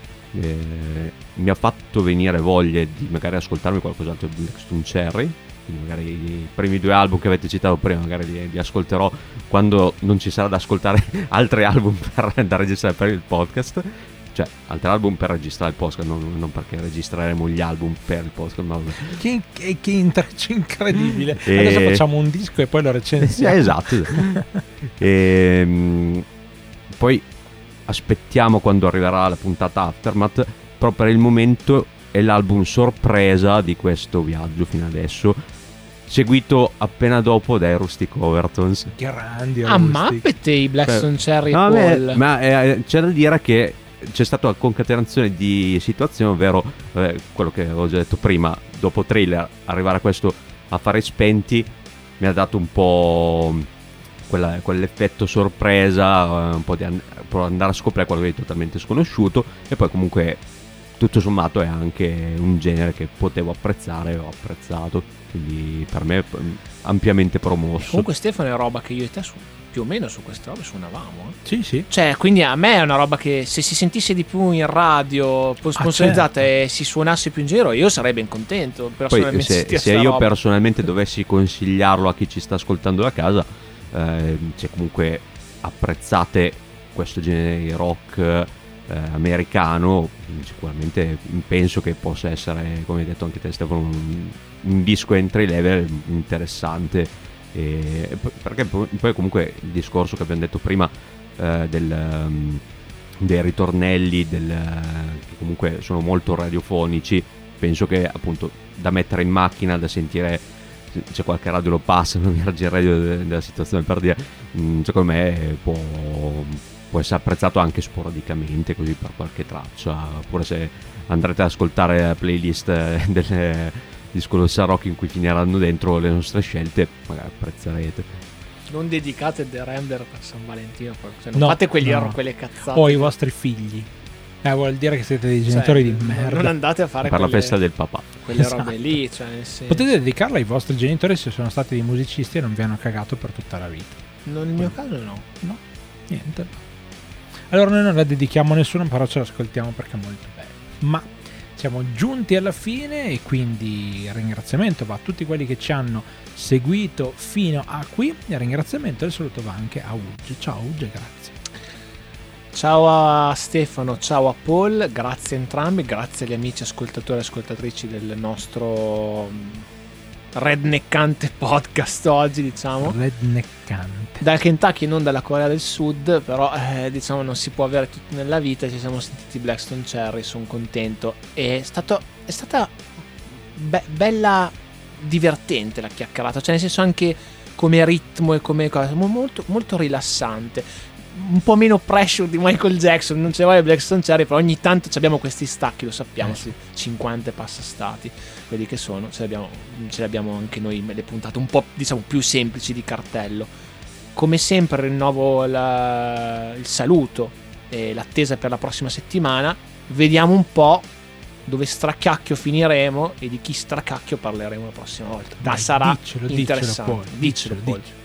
eh, mi ha fatto venire voglia di magari ascoltarmi qualcos'altro di Blackstone Cherry quindi magari i primi due album che avete citato prima magari li, li ascolterò quando non ci sarà da ascoltare altri album per, da registrare per il podcast. Cioè altri album per registrare il podcast non, non perché registreremo gli album per il podcast ma... che, che, che intreccio incredibile. E... adesso facciamo un disco e poi lo recensiamo. Esatto e, ehm, poi aspettiamo quando arriverà la puntata Aftermath, però per il momento è l'album sorpresa di questo viaggio fino adesso, seguito appena dopo dai Rustic Overtons. Grandi Ah, mappete i Blackstone Cherry no, Paul. Ma eh, c'è da dire che c'è stata una concatenazione di situazioni, ovvero eh, quello che avevo già detto prima, dopo trailer arrivare a questo affari spenti mi ha dato un po' quella, quell'effetto sorpresa, eh, un po' di an- andare a scoprire qualcosa di totalmente sconosciuto e poi comunque tutto sommato è anche un genere che potevo apprezzare e ho apprezzato, quindi per me è ampiamente promosso. Comunque Stefano è roba che io e te su, più o meno su queste robe suonavamo. Eh? Sì, sì. Cioè, quindi a me è una roba che se si sentisse di più in radio, ah, sponsorizzata ah, certo. e si suonasse più in giro, io sarei ben contento. Poi, se, se io roba. personalmente dovessi consigliarlo a chi ci sta ascoltando da casa, eh, se comunque apprezzate questo genere di rock eh, americano, sicuramente penso che possa essere, come hai detto anche te Stefano, un, un disco entry level interessante. E, perché poi comunque il discorso che abbiamo detto prima eh, del, um, dei ritornelli del, che comunque sono molto radiofonici penso che appunto da mettere in macchina da sentire c'è qualche radio lo passa, non mi il radio della situazione per dire, mm, secondo me può, può, essere apprezzato anche sporadicamente, così per qualche traccia, oppure se andrete ad ascoltare la playlist eh, del disco rock in cui finiranno dentro le nostre scelte, magari apprezzerete. Non dedicate The Render per San Valentino, cioè non no, fate quegli no. quelle cazzate. O i vostri figli. Eh, vuol dire che siete dei genitori Cioè, di merda. Non andate a fare per la quelle, festa del papà. quelle Esatto. robe lì. Cioè, senso, Potete dedicarla ai vostri genitori se sono stati dei musicisti e non vi hanno cagato per tutta la vita. Non nel mio caso no. No, niente. Allora noi non la dedichiamo a nessuno, però ce l'ascoltiamo perché è molto bello. Ma siamo giunti alla fine e quindi il ringraziamento va a tutti quelli che ci hanno seguito fino a qui. Il ringraziamento e il saluto va anche a Uge. Ciao Uge, grazie. Ciao a Stefano, ciao a Paul, grazie a entrambi, grazie agli amici ascoltatori e ascoltatrici del nostro mm, redneckante podcast oggi, diciamo. Redneckante. Dal Kentucky, non dalla Corea del Sud, però eh, diciamo non si può avere tutto nella vita, ci siamo sentiti Blackstone Cherry, sono contento. È, stato, è stata be- bella, divertente la chiacchierata, cioè nel senso anche come ritmo e come cosa, mo- molto, molto rilassante. Un po' meno pressure di Michael Jackson, non ce vuole Blackstone Cherry, però ogni tanto ci abbiamo questi stacchi, lo sappiamo, Eh sì. sì, 50 e passa stati, quelli che sono, ce li abbiamo, ce li abbiamo anche noi, le puntate un po' diciamo più semplici di cartello. Come sempre rinnovo la- il saluto e l'attesa per la prossima settimana. Vediamo un po' dove stracacchio finiremo e di chi stracacchio parleremo la prossima volta. Ma Dai, sarà diccelo, diccelo, interessante. Paul, Diccelo, Paul. diccelo,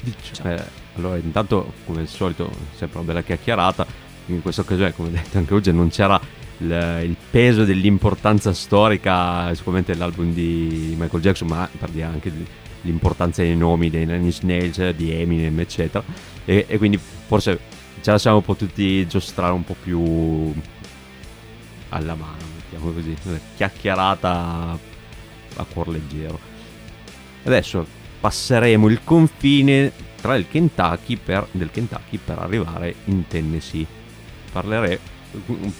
diccelo. Allora, intanto, come al solito, sempre una bella chiacchierata. In questa occasione, come detto anche oggi, non c'era il, il peso dell'importanza storica, sicuramente dell'album di Michael Jackson, ma per dire anche l'importanza dei nomi dei Nine Inch Nails, di Eminem, eccetera. E, e quindi forse ce la siamo potuti giostrare un po' più alla mano, mettiamo così, una chiacchierata a cuor leggero. Adesso passeremo il confine tra il Kentucky per, del Kentucky per arrivare in Tennessee. Parlerei,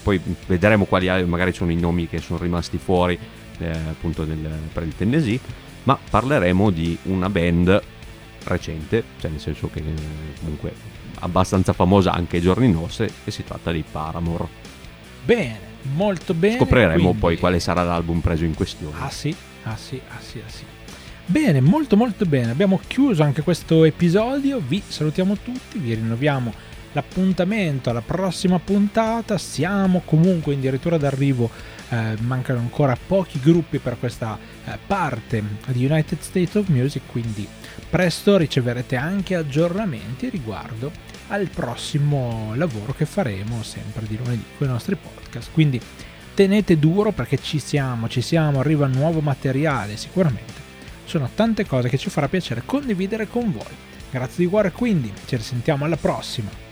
poi vedremo quali al- magari sono i nomi che sono rimasti fuori eh, appunto del- per il Tennessee, ma parleremo di una band recente, cioè nel senso che eh, comunque abbastanza famosa anche ai giorni nostri, e si tratta di Paramore. Bene, molto bene. Scopriremo quindi- poi quale sarà l'album preso in questione. Ah sì, ah sì, ah sì, ah sì. Bene, molto molto bene. Abbiamo chiuso anche questo episodio. Vi salutiamo tutti, vi rinnoviamo l'appuntamento alla prossima puntata. Siamo comunque addirittura d'arrivo. eh, mancano ancora pochi gruppi per questa eh, parte di United States of Music, quindi presto riceverete anche aggiornamenti riguardo al prossimo lavoro che faremo sempre di lunedì con i nostri podcast. Quindi tenete duro perché ci siamo, ci siamo, arriva nuovo materiale sicuramente. Sono tante cose che ci farà piacere condividere con voi. Grazie di cuore quindi, ci risentiamo alla prossima.